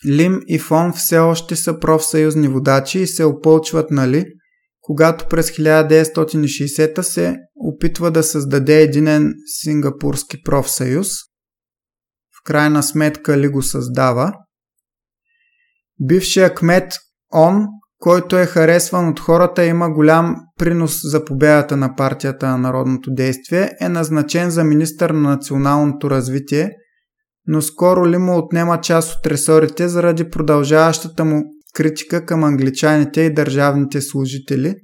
Лим и Фон все още са профсъюзни водачи и се опълчват на Ли – когато през 1960 се опитва да създаде единен сингапурски профсъюз. В крайна сметка ли го създава. Бившия кмет Он, който е харесван от хората, има голям принос за победата на партията на народното действие, е назначен за министър на националното развитие, но скоро ли му отнема част от ресорите заради продължаващата му критика към англичаните и държавните служители.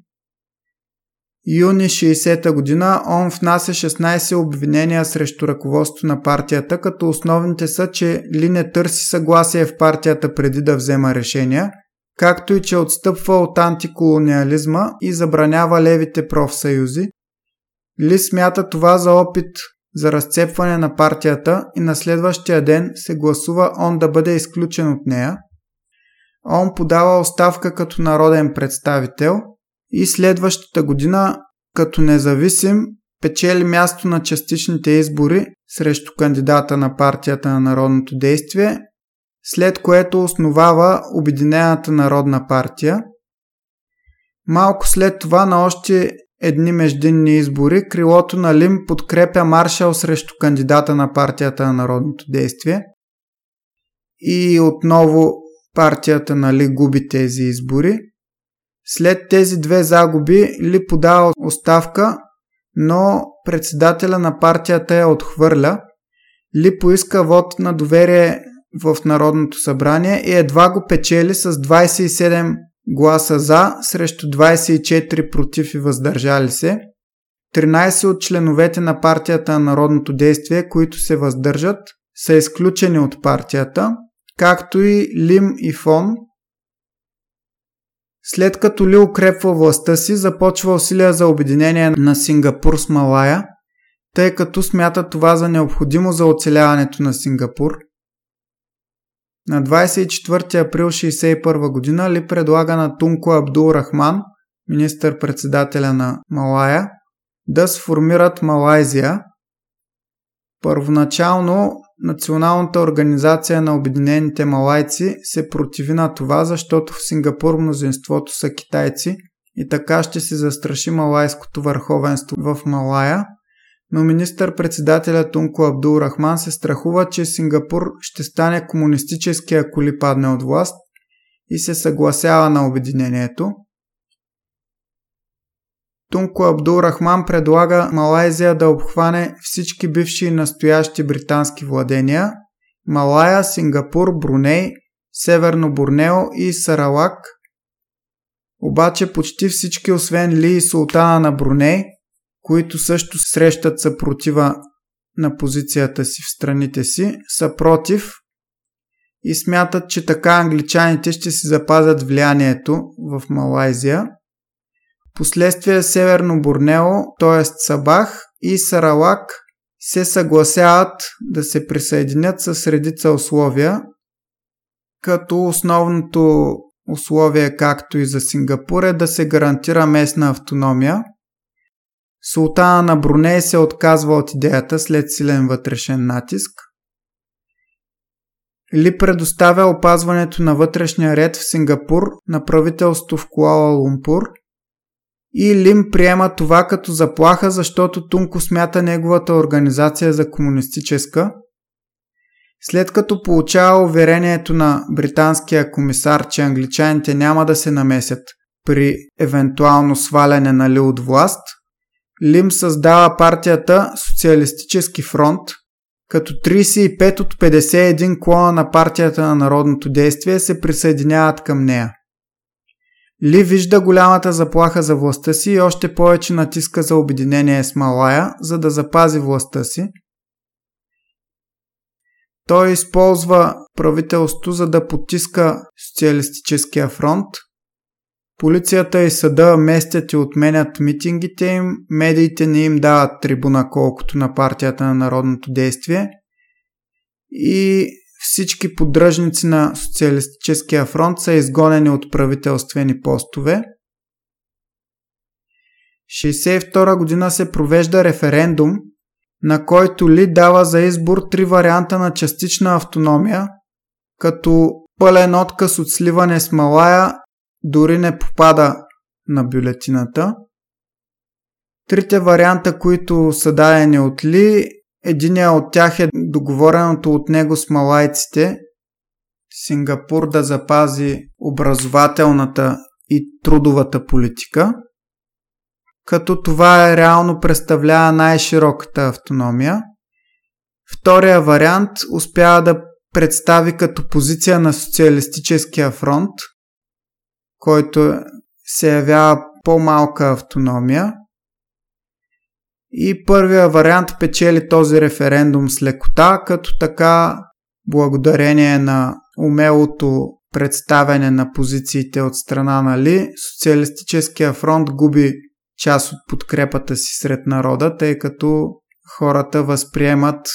Юни 60-та година он внася 16 обвинения срещу ръководството на партията, като основните са, че Ли не търси съгласие в партията преди да взема решения както и че отстъпва от антиколониализма и забранява левите профсъюзи. Ли смята това за опит за разцепване на партията и на следващия ден се гласува он да бъде изключен от нея. Он подава оставка като народен представител и следващата година като независим печели място на частичните избори срещу кандидата на партията на Народното действие, след което основава Обединената народна партия. Малко след това на още едни междинни избори, крилото на Лим подкрепя маршал срещу кандидата на партията на Народното действие. И отново партията на Ли губи тези избори. След тези две загуби Ли подава оставка, но председателя на партията я отхвърля. Ли поиска вод на доверие в Народното събрание и едва го печели с 27 гласа за срещу 24 против и въздържали се. 13 от членовете на партията на Народното действие, които се въздържат, са изключени от партията, както и Лим и Фон. След като Ли укрепва властта си, започва усилия за обединение на Сингапур с Малая, тъй като смята това за необходимо за оцеляването на Сингапур – на 24 април 1961 година Ли предлага на Тунко Абдул Рахман, министър-председателя на Малая, да сформират Малайзия. Първоначално Националната организация на Обединените малайци се противи на това, защото в Сингапур мнозинството са китайци и така ще се застраши малайското върховенство в Малая – но министър-председателят Тунко Абдул Рахман се страхува, че Сингапур ще стане комунистически, ако ли падне от власт и се съгласява на обединението. Тунко Абдул Рахман предлага Малайзия да обхване всички бивши и настоящи британски владения Малая, Сингапур, Бруней, Северно Борнео и Саралак. Обаче почти всички, освен Ли и Султана на Бруней, които също срещат съпротива на позицията си в страните си, са против и смятат, че така англичаните ще си запазят влиянието в Малайзия. Последствие Северно Борнео, т.е. Сабах и Саралак се съгласяват да се присъединят с редица условия, като основното условие, както и за Сингапур, е да се гарантира местна автономия – Султана на Бруней се отказва от идеята след силен вътрешен натиск. Ли предоставя опазването на вътрешния ред в Сингапур на правителство в Куала Лумпур и Лим приема това като заплаха, защото Тунко смята неговата организация за комунистическа. След като получава уверението на британския комисар, че англичаните няма да се намесят при евентуално сваляне на Ли от власт – Лим създава партията Социалистически фронт, като 35 от 51 клона на партията на народното действие се присъединяват към нея. Ли вижда голямата заплаха за властта си и още повече натиска за обединение с Малая, за да запази властта си. Той използва правителството за да потиска Социалистическия фронт – Полицията и съда местят и отменят митингите им, медиите не им дават трибуна колкото на партията на народното действие и всички поддръжници на Социалистическия фронт са изгонени от правителствени постове. 1962 година се провежда референдум, на който Ли дава за избор три варианта на частична автономия, като пълен отказ от сливане с Малая дори не попада на бюлетината. Трите варианта, които са дадени от Ли, единия от тях е договореното от него с малайците Сингапур да запази образователната и трудовата политика, като това е реално представлява най-широката автономия. Втория вариант успява да представи като позиция на Социалистическия фронт – който се явява по-малка автономия. И първия вариант печели този референдум с лекота, като така благодарение на умелото представяне на позициите от страна на Ли, Социалистическия фронт губи част от подкрепата си сред народа, тъй като хората възприемат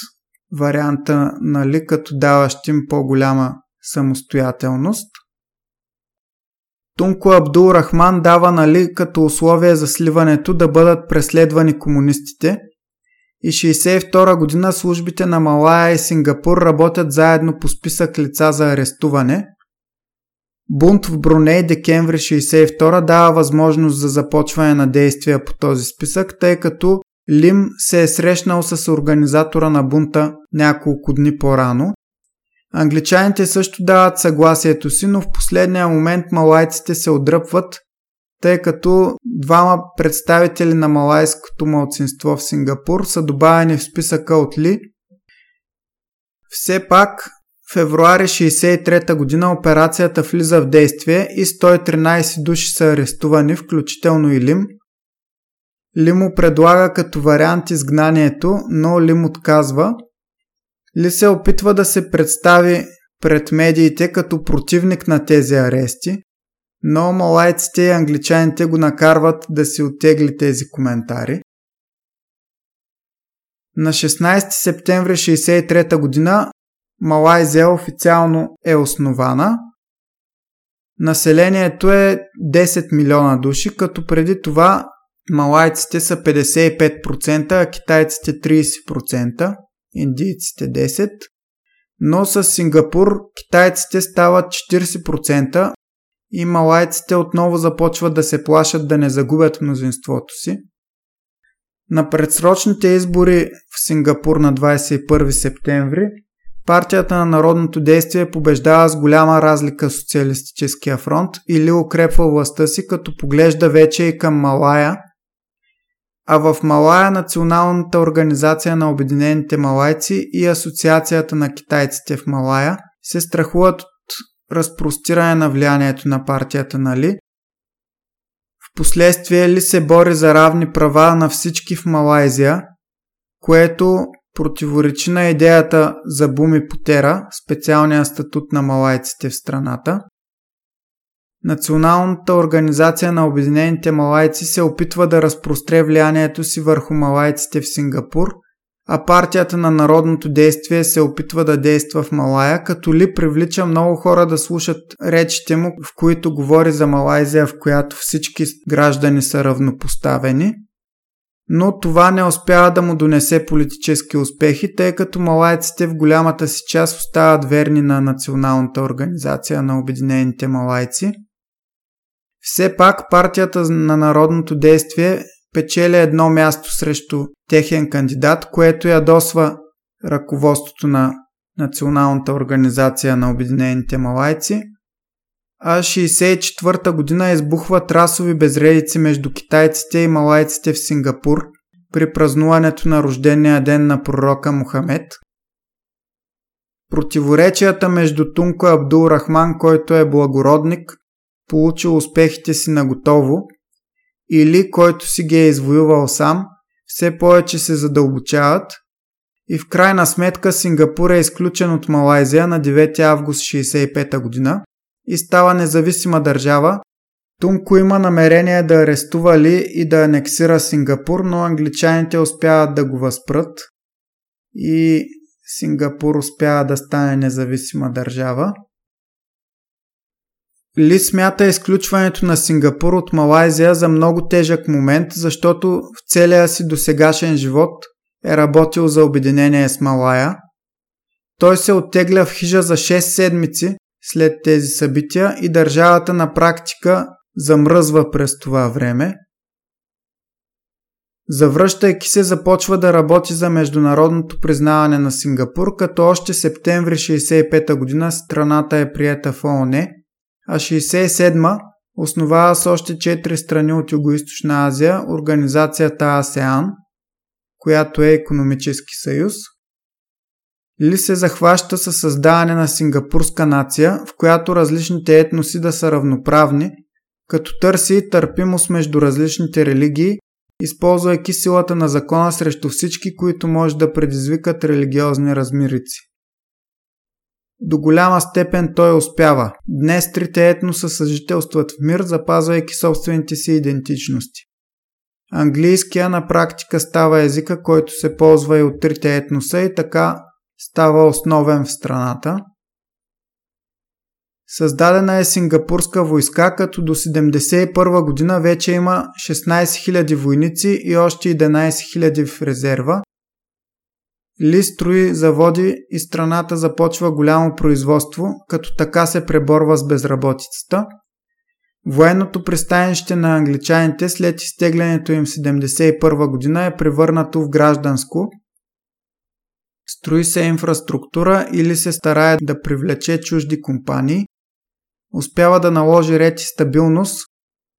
варианта на Ли като даващ им по-голяма самостоятелност. Тунко Абдул Рахман дава нали като условие за сливането да бъдат преследвани комунистите и 62 година службите на Малая и Сингапур работят заедно по списък лица за арестуване. Бунт в Бруней декември 62 дава възможност за започване на действия по този списък, тъй като Лим се е срещнал с организатора на бунта няколко дни по-рано Англичаните също дават съгласието си, но в последния момент малайците се отдръпват, тъй като двама представители на малайското малцинство в Сингапур са добавени в списъка от Ли. Все пак, февруари 63 година операцията влиза в действие и 113 души са арестувани, включително и Лим. Лим му предлага като вариант изгнанието, но Лим отказва – ли се опитва да се представи пред медиите като противник на тези арести, но малайците и англичаните го накарват да си оттегли тези коментари. На 16 септември 1963 г. Малайзия официално е основана. Населението е 10 милиона души, като преди това малайците са 55%, а китайците 30% индийците 10%, но с Сингапур китайците стават 40% и малайците отново започват да се плашат да не загубят мнозинството си. На предсрочните избори в Сингапур на 21 септември партията на Народното действие побеждава с голяма разлика Социалистическия фронт или укрепва властта си, като поглежда вече и към Малая а в Малая Националната организация на Обединените малайци и Асоциацията на китайците в Малая се страхуват от разпростиране на влиянието на партията на Ли. Впоследствие Ли се бори за равни права на всички в Малайзия, което противоречи на идеята за Буми Потера, специалния статут на малайците в страната. Националната организация на Обединените малайци се опитва да разпростре влиянието си върху малайците в Сингапур, а партията на народното действие се опитва да действа в Малая, като ли привлича много хора да слушат речите му, в които говори за Малайзия, в която всички граждани са равнопоставени. Но това не успява да му донесе политически успехи, тъй като малайците в голямата си част остават верни на Националната организация на Обединените малайци – все пак партията на народното действие печели едно място срещу техен кандидат, което ядосва ръководството на Националната организация на Обединените малайци, а 64-та година избухват расови безредици между китайците и малайците в Сингапур при празнуването на рождения ден на пророка Мухамед. Противоречията между Тунко Абдул Рахман, който е благородник, получил успехите си наготово, или който си ги е извоювал сам, все повече се задълбочават и в крайна сметка Сингапур е изключен от Малайзия на 9 август 1965 година и става независима държава. Тунко има намерение да арестува Ли и да анексира Сингапур, но англичаните успяват да го възпрат и Сингапур успява да стане независима държава. Ли смята изключването на Сингапур от Малайзия за много тежък момент, защото в целия си досегашен живот е работил за обединение с Малая. Той се оттегля в хижа за 6 седмици след тези събития и държавата на практика замръзва през това време. Завръщайки се, започва да работи за международното признаване на Сингапур, като още септември 1965 година страната е приета в ООН – а 67-ма основава с още 4 страни от Юго-Источна Азия организацията АСЕАН, която е економически съюз. Ли се захваща със създаване на сингапурска нация, в която различните етноси да са равноправни, като търси търпимост между различните религии, използвайки силата на закона срещу всички, които може да предизвикат религиозни размирици. До голяма степен той успява. Днес трите етноса съжителстват в мир, запазвайки собствените си идентичности. Английския на практика става езика, който се ползва и от трите етноса и така става основен в страната. Създадена е сингапурска войска, като до 1971 година вече има 16 000 войници и още 11 000 в резерва. Ли строи заводи и страната започва голямо производство, като така се преборва с безработицата. Военното пристанище на англичаните след изтеглянето им в 1971 година е превърнато в гражданско. Строи се инфраструктура или се старае да привлече чужди компании. Успява да наложи ред и стабилност,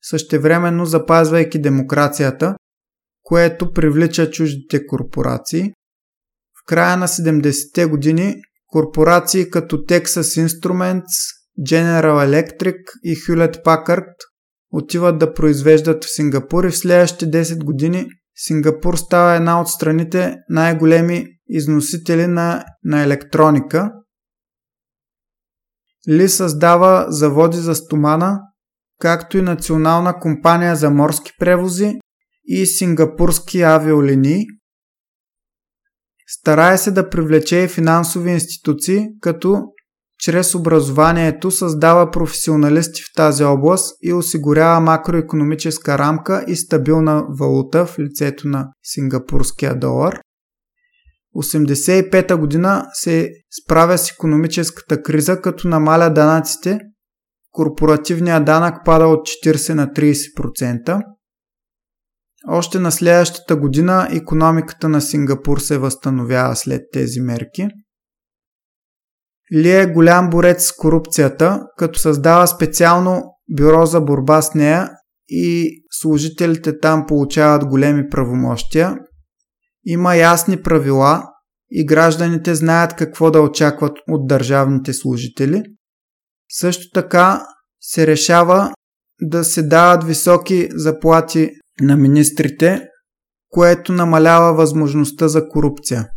същевременно запазвайки демокрацията, което привлича чуждите корпорации края на 70-те години корпорации като Texas Instruments, General Electric и Hewlett Packard отиват да произвеждат в Сингапур и в следващите 10 години Сингапур става една от страните най-големи износители на, на електроника. Ли създава заводи за стомана, както и национална компания за морски превози и сингапурски авиолинии, Старае се да привлече и финансови институции, като чрез образованието създава професионалисти в тази област и осигурява макроекономическа рамка и стабилна валута в лицето на сингапурския долар. 1985 година се справя с економическата криза, като намаля данъците. Корпоративният данък пада от 40 на 30%. Още на следващата година економиката на Сингапур се възстановява след тези мерки. Ли е голям борец с корупцията, като създава специално бюро за борба с нея и служителите там получават големи правомощия. Има ясни правила и гражданите знаят какво да очакват от държавните служители. Също така се решава да се дават високи заплати на министрите, което намалява възможността за корупция.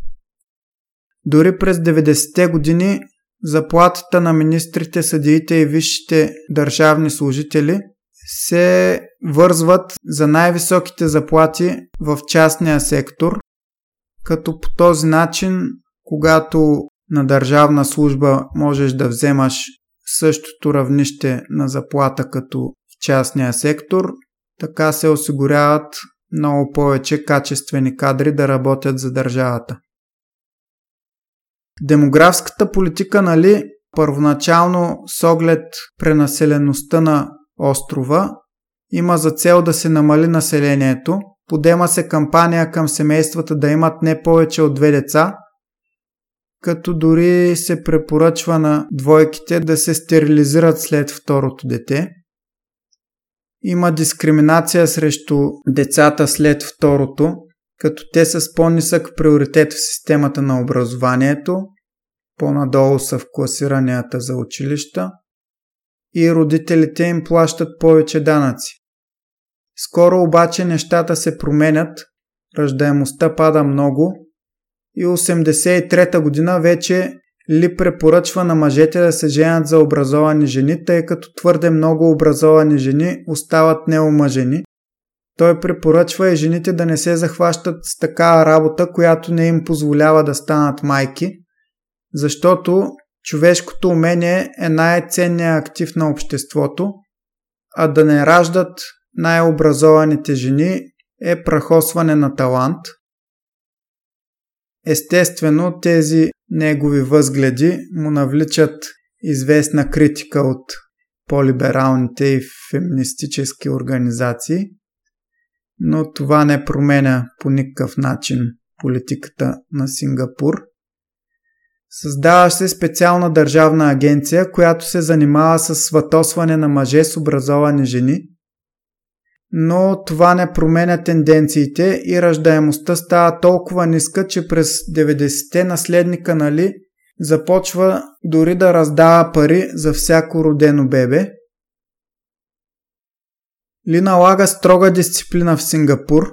Дори през 90-те години заплатата на министрите, съдиите и висшите държавни служители се вързват за най-високите заплати в частния сектор, като по този начин, когато на държавна служба можеш да вземаш същото равнище на заплата като в частния сектор, така се осигуряват много повече качествени кадри да работят за държавата. Демографската политика, нали, първоначално с оглед пренаселеността на острова, има за цел да се намали населението, подема се кампания към семействата да имат не повече от две деца, като дори се препоръчва на двойките да се стерилизират след второто дете – има дискриминация срещу децата след второто, като те са с по-нисък приоритет в системата на образованието, по-надолу са в класиранията за училища и родителите им плащат повече данъци. Скоро обаче нещата се променят, ръждаемостта пада много и 83-та година вече ли препоръчва на мъжете да се женят за образовани жени, тъй като твърде много образовани жени остават неомъжени. Той препоръчва и жените да не се захващат с такава работа, която не им позволява да станат майки, защото човешкото умение е най-ценният актив на обществото, а да не раждат най-образованите жени е прахосване на талант. Естествено, тези негови възгледи му навличат известна критика от по-либералните и феминистически организации, но това не променя по никакъв начин политиката на Сингапур. Създава се специална държавна агенция, която се занимава с сватосване на мъже с образовани жени – но това не променя тенденциите и раждаемостта става толкова ниска, че през 90-те наследника нали започва дори да раздава пари за всяко родено бебе. Ли налага строга дисциплина в Сингапур.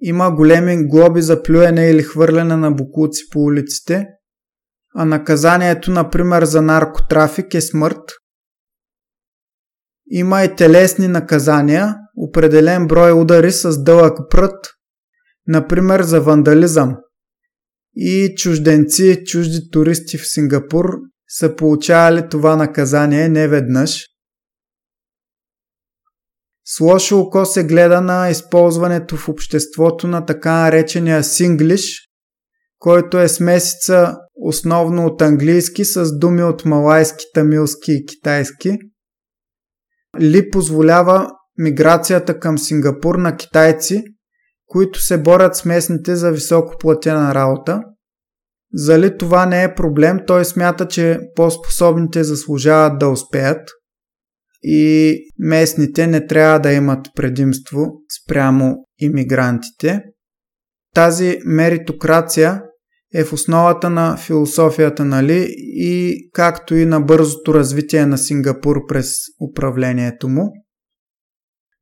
Има големи глоби за плюене или хвърляне на букуци по улиците, а наказанието, например, за наркотрафик е смърт. Има и телесни наказания, определен брой удари с дълъг прът, например за вандализъм. И чужденци, чужди туристи в Сингапур са получавали това наказание не веднъж. С лошо око се гледа на използването в обществото на така наречения синглиш, който е смесица основно от английски с думи от малайски, тамилски и китайски. Ли позволява миграцията към Сингапур на китайци, които се борят с местните за високо платена работа. Зали това не е проблем, той смята, че по-способните заслужават да успеят и местните не трябва да имат предимство спрямо иммигрантите. Тази меритокрация е в основата на философията нали, и както и на бързото развитие на Сингапур през управлението му.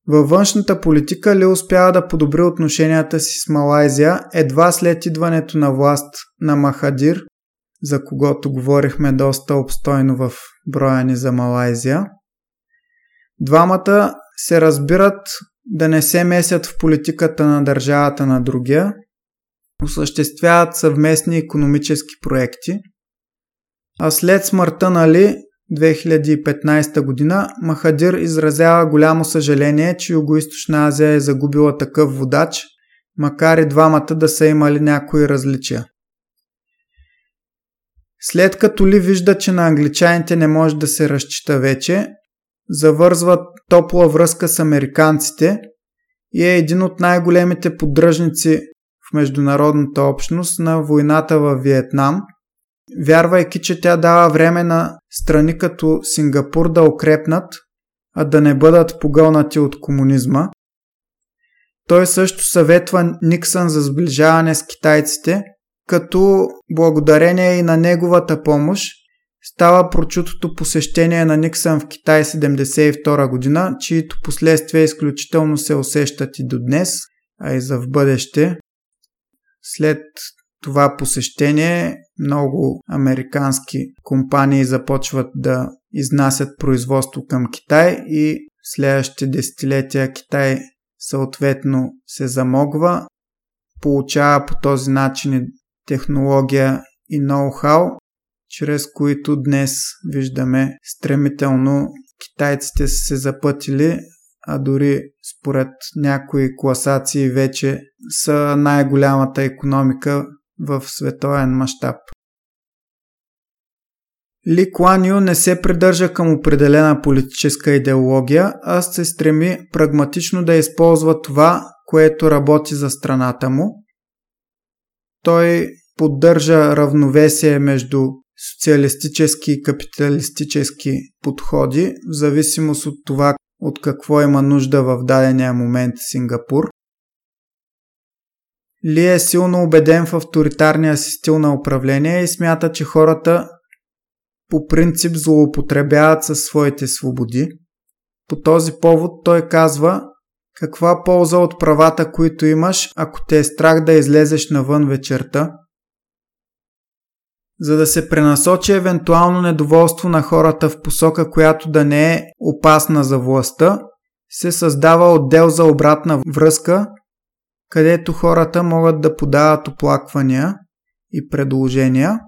Във външната политика Ли успява да подобри отношенията си с Малайзия едва след идването на власт на Махадир, за когото говорихме доста обстойно в броя ни за Малайзия. Двамата се разбират да не се месят в политиката на държавата на другия, осъществяват съвместни економически проекти, а след смъртта на Ли 2015 година Махадир изразява голямо съжаление, че Юго-Источна Азия е загубила такъв водач, макар и двамата да са имали някои различия. След като Ли вижда, че на англичаните не може да се разчита вече, завързва топла връзка с американците и е един от най-големите поддръжници в международната общност на войната във Виетнам, вярвайки, че тя дава време на страни като Сингапур да укрепнат, а да не бъдат погълнати от комунизма. Той също съветва Никсън за сближаване с китайците, като благодарение и на неговата помощ става прочутото посещение на Никсън в Китай 1972 година, чието последствия изключително се усещат и до днес, а и за в бъдеще. След това посещение много американски компании започват да изнасят производство към Китай и в следващите десетилетия Китай съответно се замогва, получава по този начин технология и ноу-хау, чрез които днес виждаме стремително китайците са се запътили а дори според някои класации вече са най-голямата економика в световен мащаб. Ли Куан не се придържа към определена политическа идеология, а се стреми прагматично да използва това, което работи за страната му. Той поддържа равновесие между социалистически и капиталистически подходи, в зависимост от това от какво има нужда в дадения момент Сингапур. Ли е силно убеден в авторитарния си стил на управление и смята, че хората по принцип злоупотребяват със своите свободи. По този повод той казва, каква полза от правата, които имаш, ако те е страх да излезеш навън вечерта – за да се пренасочи евентуално недоволство на хората в посока, която да не е опасна за властта, се създава отдел за обратна връзка, където хората могат да подават оплаквания и предложения,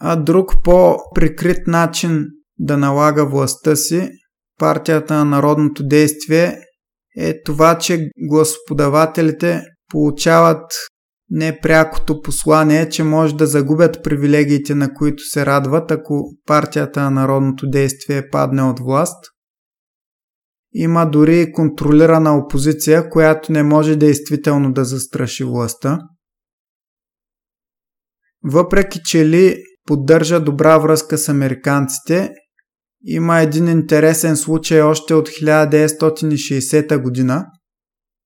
а друг по-прикрит начин да налага властта си, партията на народното действие, е това, че гласоподавателите получават непрякото послание, че може да загубят привилегиите, на които се радват, ако партията на народното действие падне от власт. Има дори контролирана опозиция, която не може действително да застраши властта. Въпреки, че Ли поддържа добра връзка с американците, има един интересен случай още от 1960 година,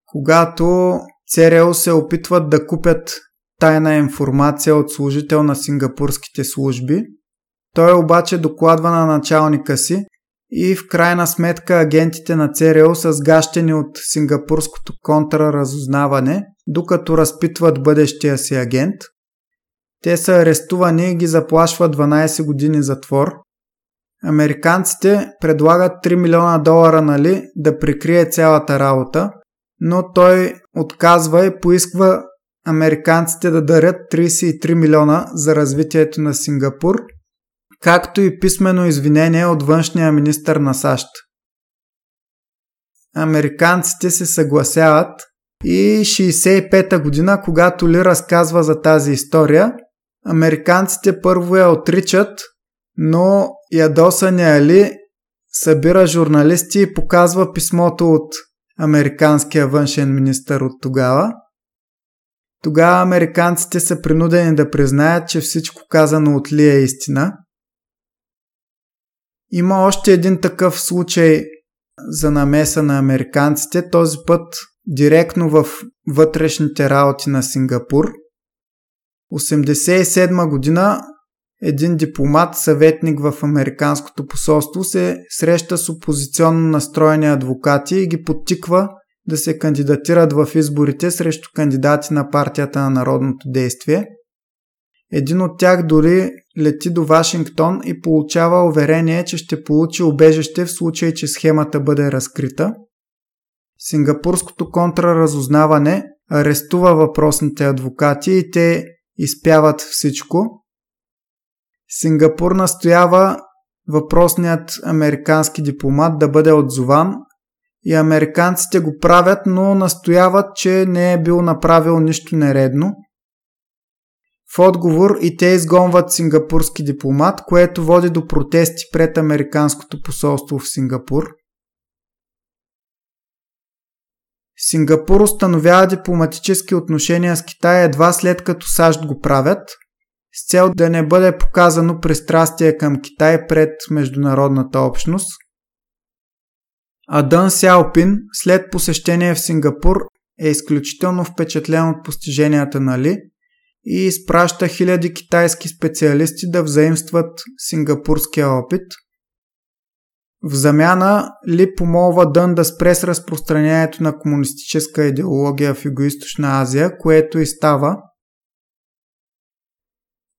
когато ЦРУ се опитват да купят тайна информация от служител на сингапурските служби. Той обаче докладва на началника си и в крайна сметка агентите на ЦРУ са сгащени от сингапурското контраразузнаване, докато разпитват бъдещия си агент. Те са арестувани и ги заплашва 12 години затвор. Американците предлагат 3 милиона долара нали, да прикрие цялата работа, но той отказва и поисква американците да дарят 33 милиона за развитието на Сингапур, както и писмено извинение от външния министр на САЩ. Американците се съгласяват и 65-та година, когато Ли разказва за тази история, американците първо я отричат, но ядосания Ли събира журналисти и показва писмото от американския външен министр от тогава. Тогава американците са принудени да признаят, че всичко казано от Ли е истина. Има още един такъв случай за намеса на американците, този път директно в вътрешните работи на Сингапур. 1987 година един дипломат, съветник в Американското посолство се среща с опозиционно настроени адвокати и ги подтиква да се кандидатират в изборите срещу кандидати на партията на народното действие. Един от тях дори лети до Вашингтон и получава уверение, че ще получи убежище в случай, че схемата бъде разкрита. Сингапурското контраразузнаване арестува въпросните адвокати и те изпяват всичко. Сингапур настоява въпросният американски дипломат да бъде отзован и американците го правят, но настояват, че не е бил направил нищо нередно. В отговор и те изгонват сингапурски дипломат, което води до протести пред Американското посолство в Сингапур. Сингапур установява дипломатически отношения с Китай едва след като САЩ го правят, с цел да не бъде показано пристрастие към Китай пред международната общност – а Дън Сяопин след посещение в Сингапур е изключително впечатлен от постиженията на Ли и изпраща хиляди китайски специалисти да взаимстват сингапурския опит. В замяна Ли помолва Дън да спре с разпространението на комунистическа идеология в Юго-Источна Азия, което и става.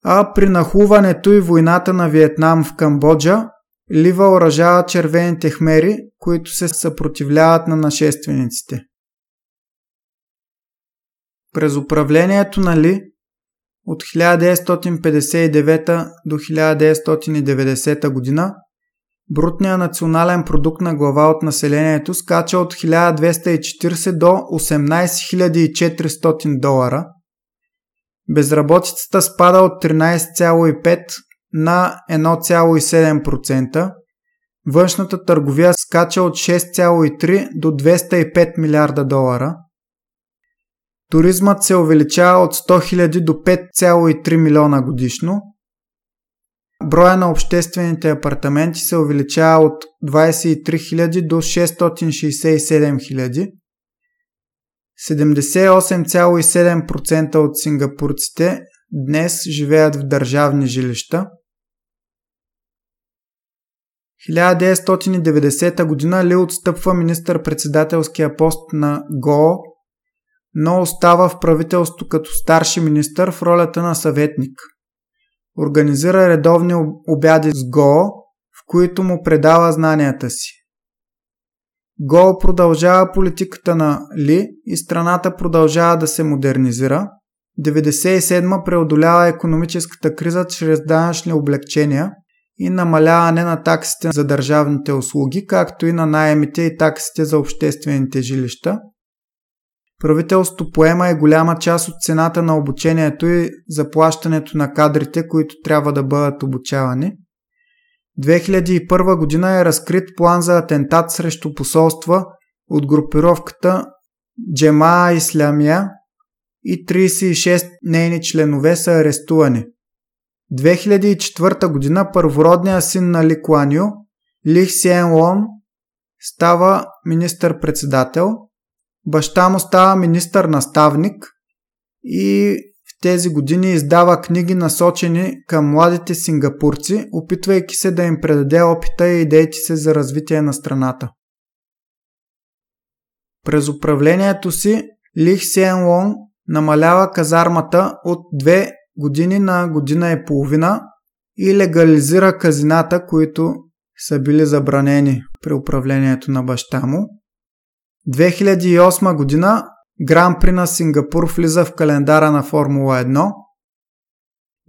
А при нахуването и войната на Виетнам в Камбоджа, Ли въоръжава червените хмери, които се съпротивляват на нашествениците. През управлението на Ли от 1959 до 1990 година брутният национален продукт на глава от населението скача от 1240 до 18400 долара. Безработицата спада от 13,5 на 1,7%, Външната търговия скача от 6,3 до 205 милиарда долара. Туризмът се увеличава от 100 000 до 5,3 милиона годишно. Броя на обществените апартаменти се увеличава от 23 000 до 667 000. 78,7% от сингапурците днес живеят в държавни жилища. 1990 година Ли отстъпва министър-председателския пост на ГО, но остава в правителство като старши министър в ролята на съветник. Организира редовни обяди с ГО, в които му предава знанията си. ГО продължава политиката на Ли и страната продължава да се модернизира. 97 преодолява економическата криза чрез данъчни облегчения – и намаляване на таксите за държавните услуги, както и на найемите и таксите за обществените жилища. Правителството поема и голяма част от цената на обучението и заплащането на кадрите, които трябва да бъдат обучавани. 2001 година е разкрит план за атентат срещу посолства от групировката Джема Ислямия и 36 нейни членове са арестувани. 2004 година първородният син на Ли Куаню, Ли Сиен Лон, става министър-председател, баща му става министър-наставник и тези години издава книги насочени към младите сингапурци, опитвайки се да им предаде опита и идеите се за развитие на страната. През управлението си Ли Сиен Лон намалява казармата от години на година и половина и легализира казината, които са били забранени при управлението на баща му. 2008 година Гран при на Сингапур влиза в календара на Формула 1.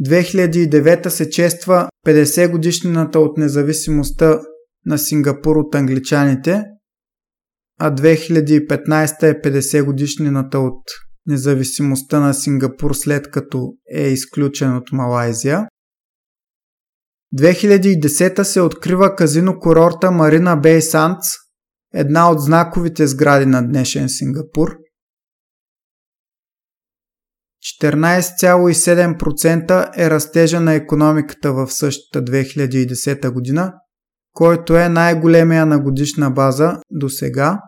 2009 се чества 50 годишнината от независимостта на Сингапур от англичаните, а 2015 е 50 годишнината от независимостта на Сингапур след като е изключен от Малайзия. 2010 се открива казино курорта Марина Бей Сандс, една от знаковите сгради на днешен Сингапур. 14,7% е растежа на економиката в същата 2010 година, който е най-големия на годишна база до сега.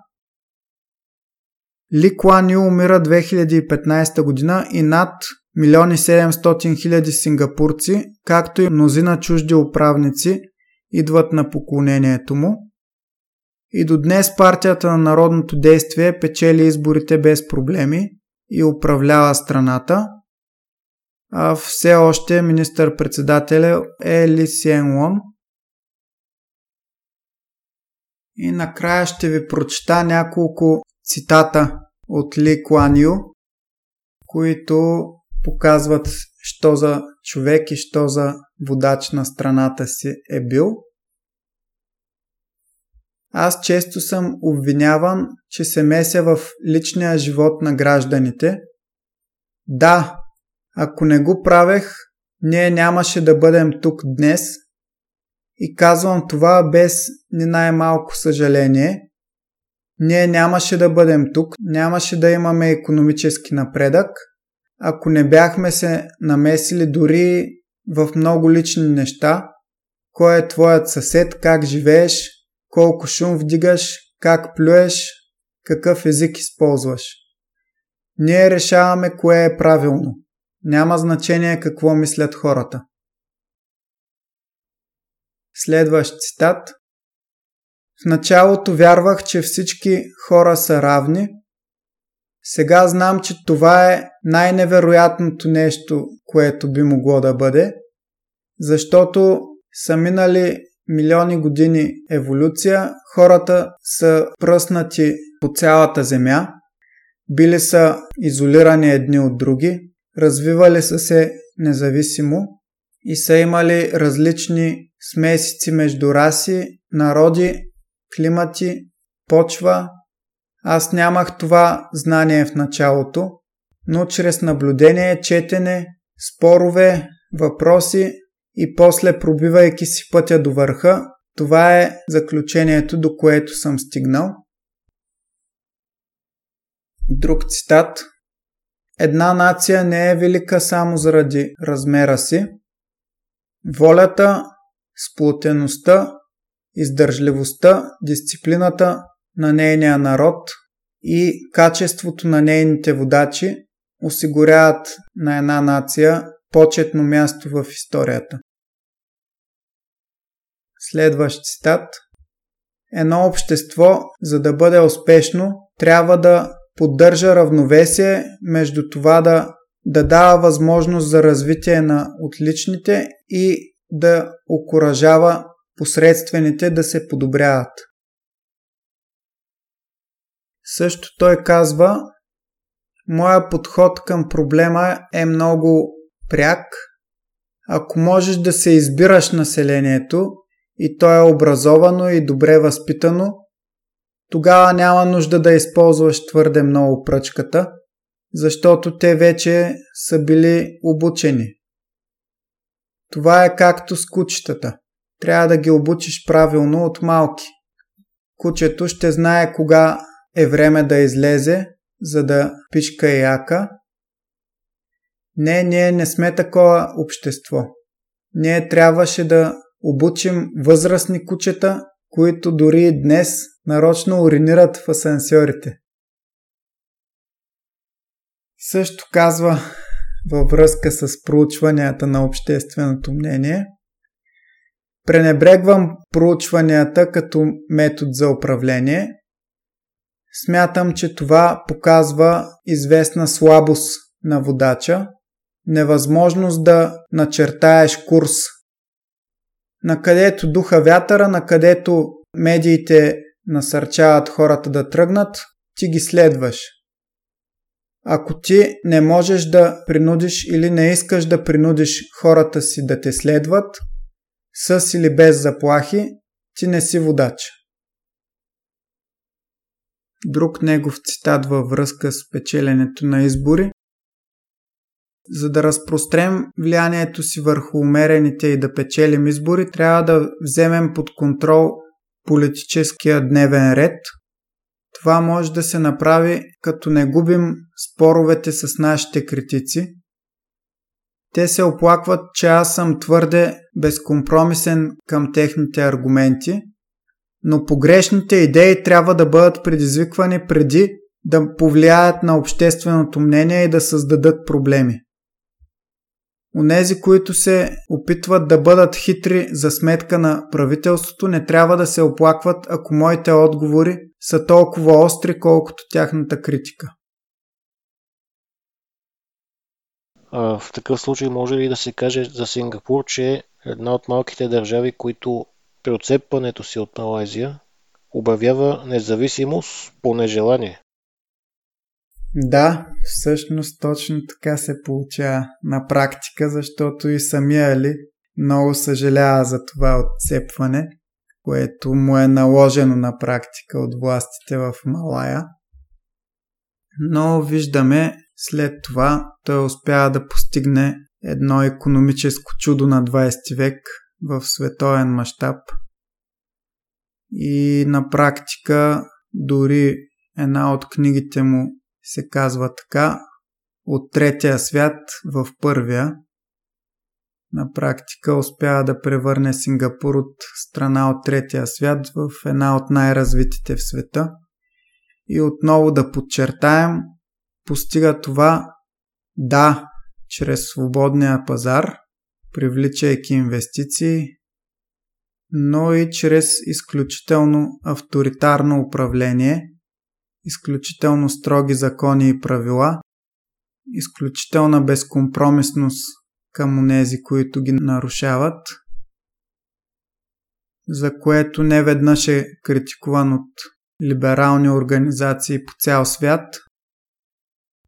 Ли Куан Ю умира 2015 година и над 1 700 хиляди сингапурци, както и мнозина чужди управници, идват на поклонението му. И до днес партията на народното действие печели изборите без проблеми и управлява страната. А все още министър-председателя е Ли Сиен Лон. И накрая ще ви прочета няколко цитата от Ли Куан Ю, които показват, що за човек и що за водач на страната си е бил. Аз често съм обвиняван, че се меся в личния живот на гражданите. Да, ако не го правех, ние нямаше да бъдем тук днес. И казвам това без ни най-малко съжаление. Ние нямаше да бъдем тук, нямаше да имаме економически напредък – ако не бяхме се намесили дори в много лични неща, кой е твоят съсед, как живееш, колко шум вдигаш, как плюеш, какъв език използваш. Ние решаваме кое е правилно. Няма значение какво мислят хората. Следващ цитат. В началото вярвах, че всички хора са равни, сега знам, че това е най-невероятното нещо, което би могло да бъде, защото са минали милиони години еволюция, хората са пръснати по цялата Земя, били са изолирани едни от други, развивали са се независимо и са имали различни смесици между раси, народи, климати, почва. Аз нямах това знание в началото, но чрез наблюдение, четене, спорове, въпроси и после пробивайки си пътя до върха, това е заключението, до което съм стигнал. Друг цитат. Една нация не е велика само заради размера си. Волята, сплотеността, издържливостта, дисциплината на нейния народ и качеството на нейните водачи осигуряват на една нация почетно място в историята. Следващ цитат. Едно общество, за да бъде успешно, трябва да поддържа равновесие между това да, да дава възможност за развитие на отличните и да окоръжава посредствените да се подобряват. Също той казва, моя подход към проблема е много пряк. Ако можеш да се избираш населението и то е образовано и добре възпитано, тогава няма нужда да използваш твърде много пръчката, защото те вече са били обучени. Това е както с кучетата. Трябва да ги обучиш правилно от малки. Кучето ще знае кога е време да излезе, за да пишка яка. Не, ние не сме такова общество. Ние трябваше да обучим възрастни кучета, които дори и днес нарочно уринират в асансьорите. Също казва във връзка с проучванията на общественото мнение. Пренебрегвам проучванията като метод за управление – Смятам, че това показва известна слабост на водача, невъзможност да начертаеш курс. На където духа вятъра, на където медиите насърчават хората да тръгнат, ти ги следваш. Ако ти не можеш да принудиш или не искаш да принудиш хората си да те следват, с или без заплахи, ти не си водач. Друг негов цитат във връзка с печеленето на избори. За да разпрострем влиянието си върху умерените и да печелим избори, трябва да вземем под контрол политическия дневен ред. Това може да се направи като не губим споровете с нашите критици. Те се оплакват, че аз съм твърде безкомпромисен към техните аргументи, но погрешните идеи трябва да бъдат предизвиквани преди да повлияят на общественото мнение и да създадат проблеми. Онези, които се опитват да бъдат хитри за сметка на правителството, не трябва да се оплакват, ако моите отговори са толкова остри, колкото тяхната критика. В такъв случай може ли да се каже за Сингапур, че е една от малките държави, които при отцепването си от Малайзия обявява независимост по нежелание? Да, всъщност точно така се получава на практика, защото и самия Али много съжалява за това отцепване, което му е наложено на практика от властите в Малая. Но виждаме след това той успява да постигне едно економическо чудо на 20 век в световен мащаб. И на практика дори една от книгите му се казва така от третия свят в първия. На практика успява да превърне Сингапур от страна от третия свят в една от най-развитите в света. И отново да подчертаем, постига това да, чрез свободния пазар, привличайки инвестиции, но и чрез изключително авторитарно управление, изключително строги закони и правила, изключителна безкомпромисност към онези, които ги нарушават, за което не веднъж е критикуван от либерални организации по цял свят,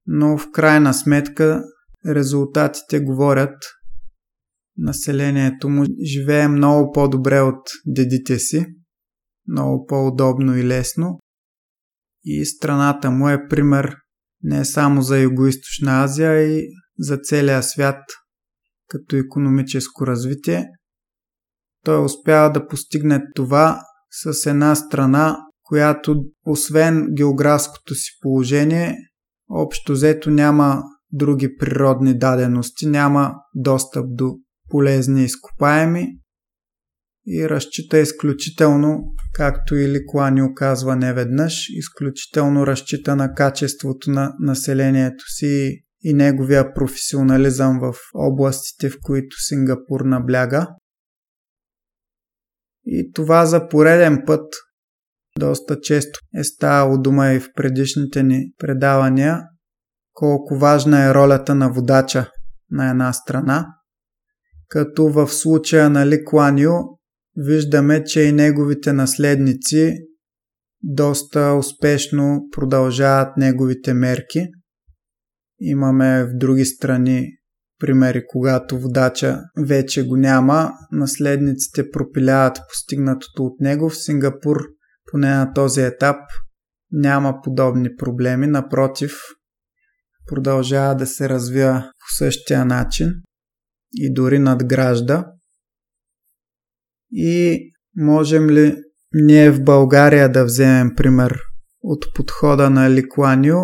но в крайна сметка резултатите говорят. Населението му живее много по-добре от дедите си, много по-удобно и лесно. И страната му е пример не само за Юго-Источна Азия, а и за целия свят като економическо развитие. Той успява да постигне това с една страна, която освен географското си положение Общо взето няма други природни дадености, няма достъп до полезни изкопаеми и разчита изключително, както и Ликуани оказва неведнъж, изключително разчита на качеството на населението си и неговия професионализъм в областите, в които Сингапур набляга. И това за пореден път доста често е ставало дума и в предишните ни предавания колко важна е ролята на водача на една страна, като в случая на Ли Куанио виждаме, че и неговите наследници доста успешно продължават неговите мерки. Имаме в други страни примери, когато водача вече го няма, наследниците пропиляват постигнатото от него. В Сингапур поне на този етап няма подобни проблеми, напротив, продължава да се развива по същия начин и дори надгражда. И можем ли ние в България да вземем пример от подхода на Ликуанио?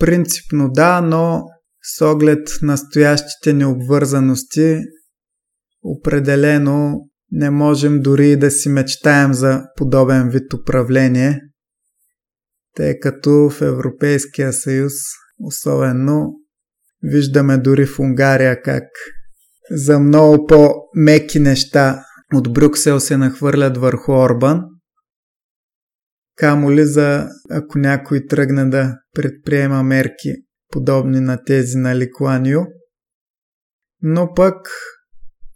Принципно да, но с оглед настоящите необвързаности определено не можем дори да си мечтаем за подобен вид управление, тъй като в Европейския съюз особено виждаме дори в Унгария как за много по-меки неща от Брюксел се нахвърлят върху Орбан. Камо ли за ако някой тръгне да предприема мерки подобни на тези на Ликланио. Но пък,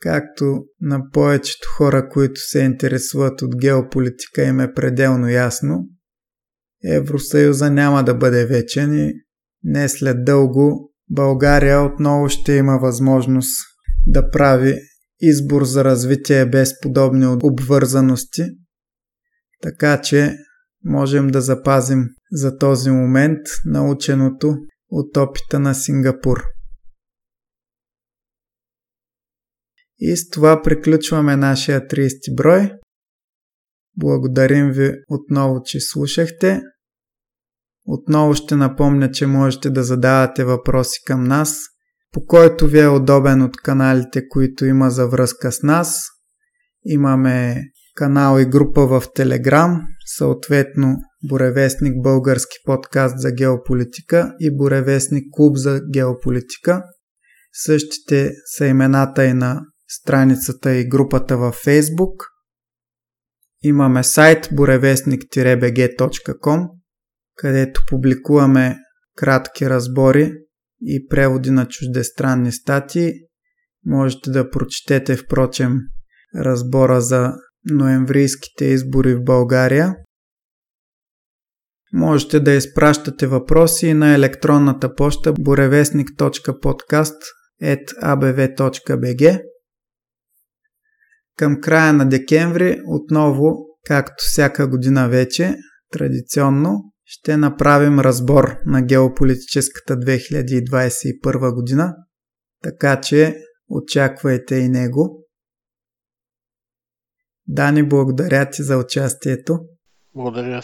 както на повечето хора, които се интересуват от геополитика, им е пределно ясно, Евросъюза няма да бъде вечен и не след дълго България отново ще има възможност да прави избор за развитие без подобни обвързаности, така че можем да запазим за този момент наученото от опита на Сингапур. И с това приключваме нашия 30 брой. Благодарим ви отново, че слушахте. Отново ще напомня, че можете да задавате въпроси към нас, по който ви е удобен от каналите, които има за връзка с нас. Имаме канал и група в Телеграм, съответно Буревестник Български подкаст за геополитика и Буревестник Клуб за геополитика. Същите са имената и на страницата и групата във Facebook. Имаме сайт буревестник-bg.com, където публикуваме кратки разбори и преводи на чуждестранни статии. Можете да прочетете, впрочем, разбора за ноемврийските избори в България. Можете да изпращате въпроси на електронната поща burevestnik.podcast.abv.bg Към края на декември отново, както всяка година вече, традиционно, ще направим разбор на геополитическата 2021 година, така че очаквайте и него. Дани, благодаря ти за участието. Благодаря.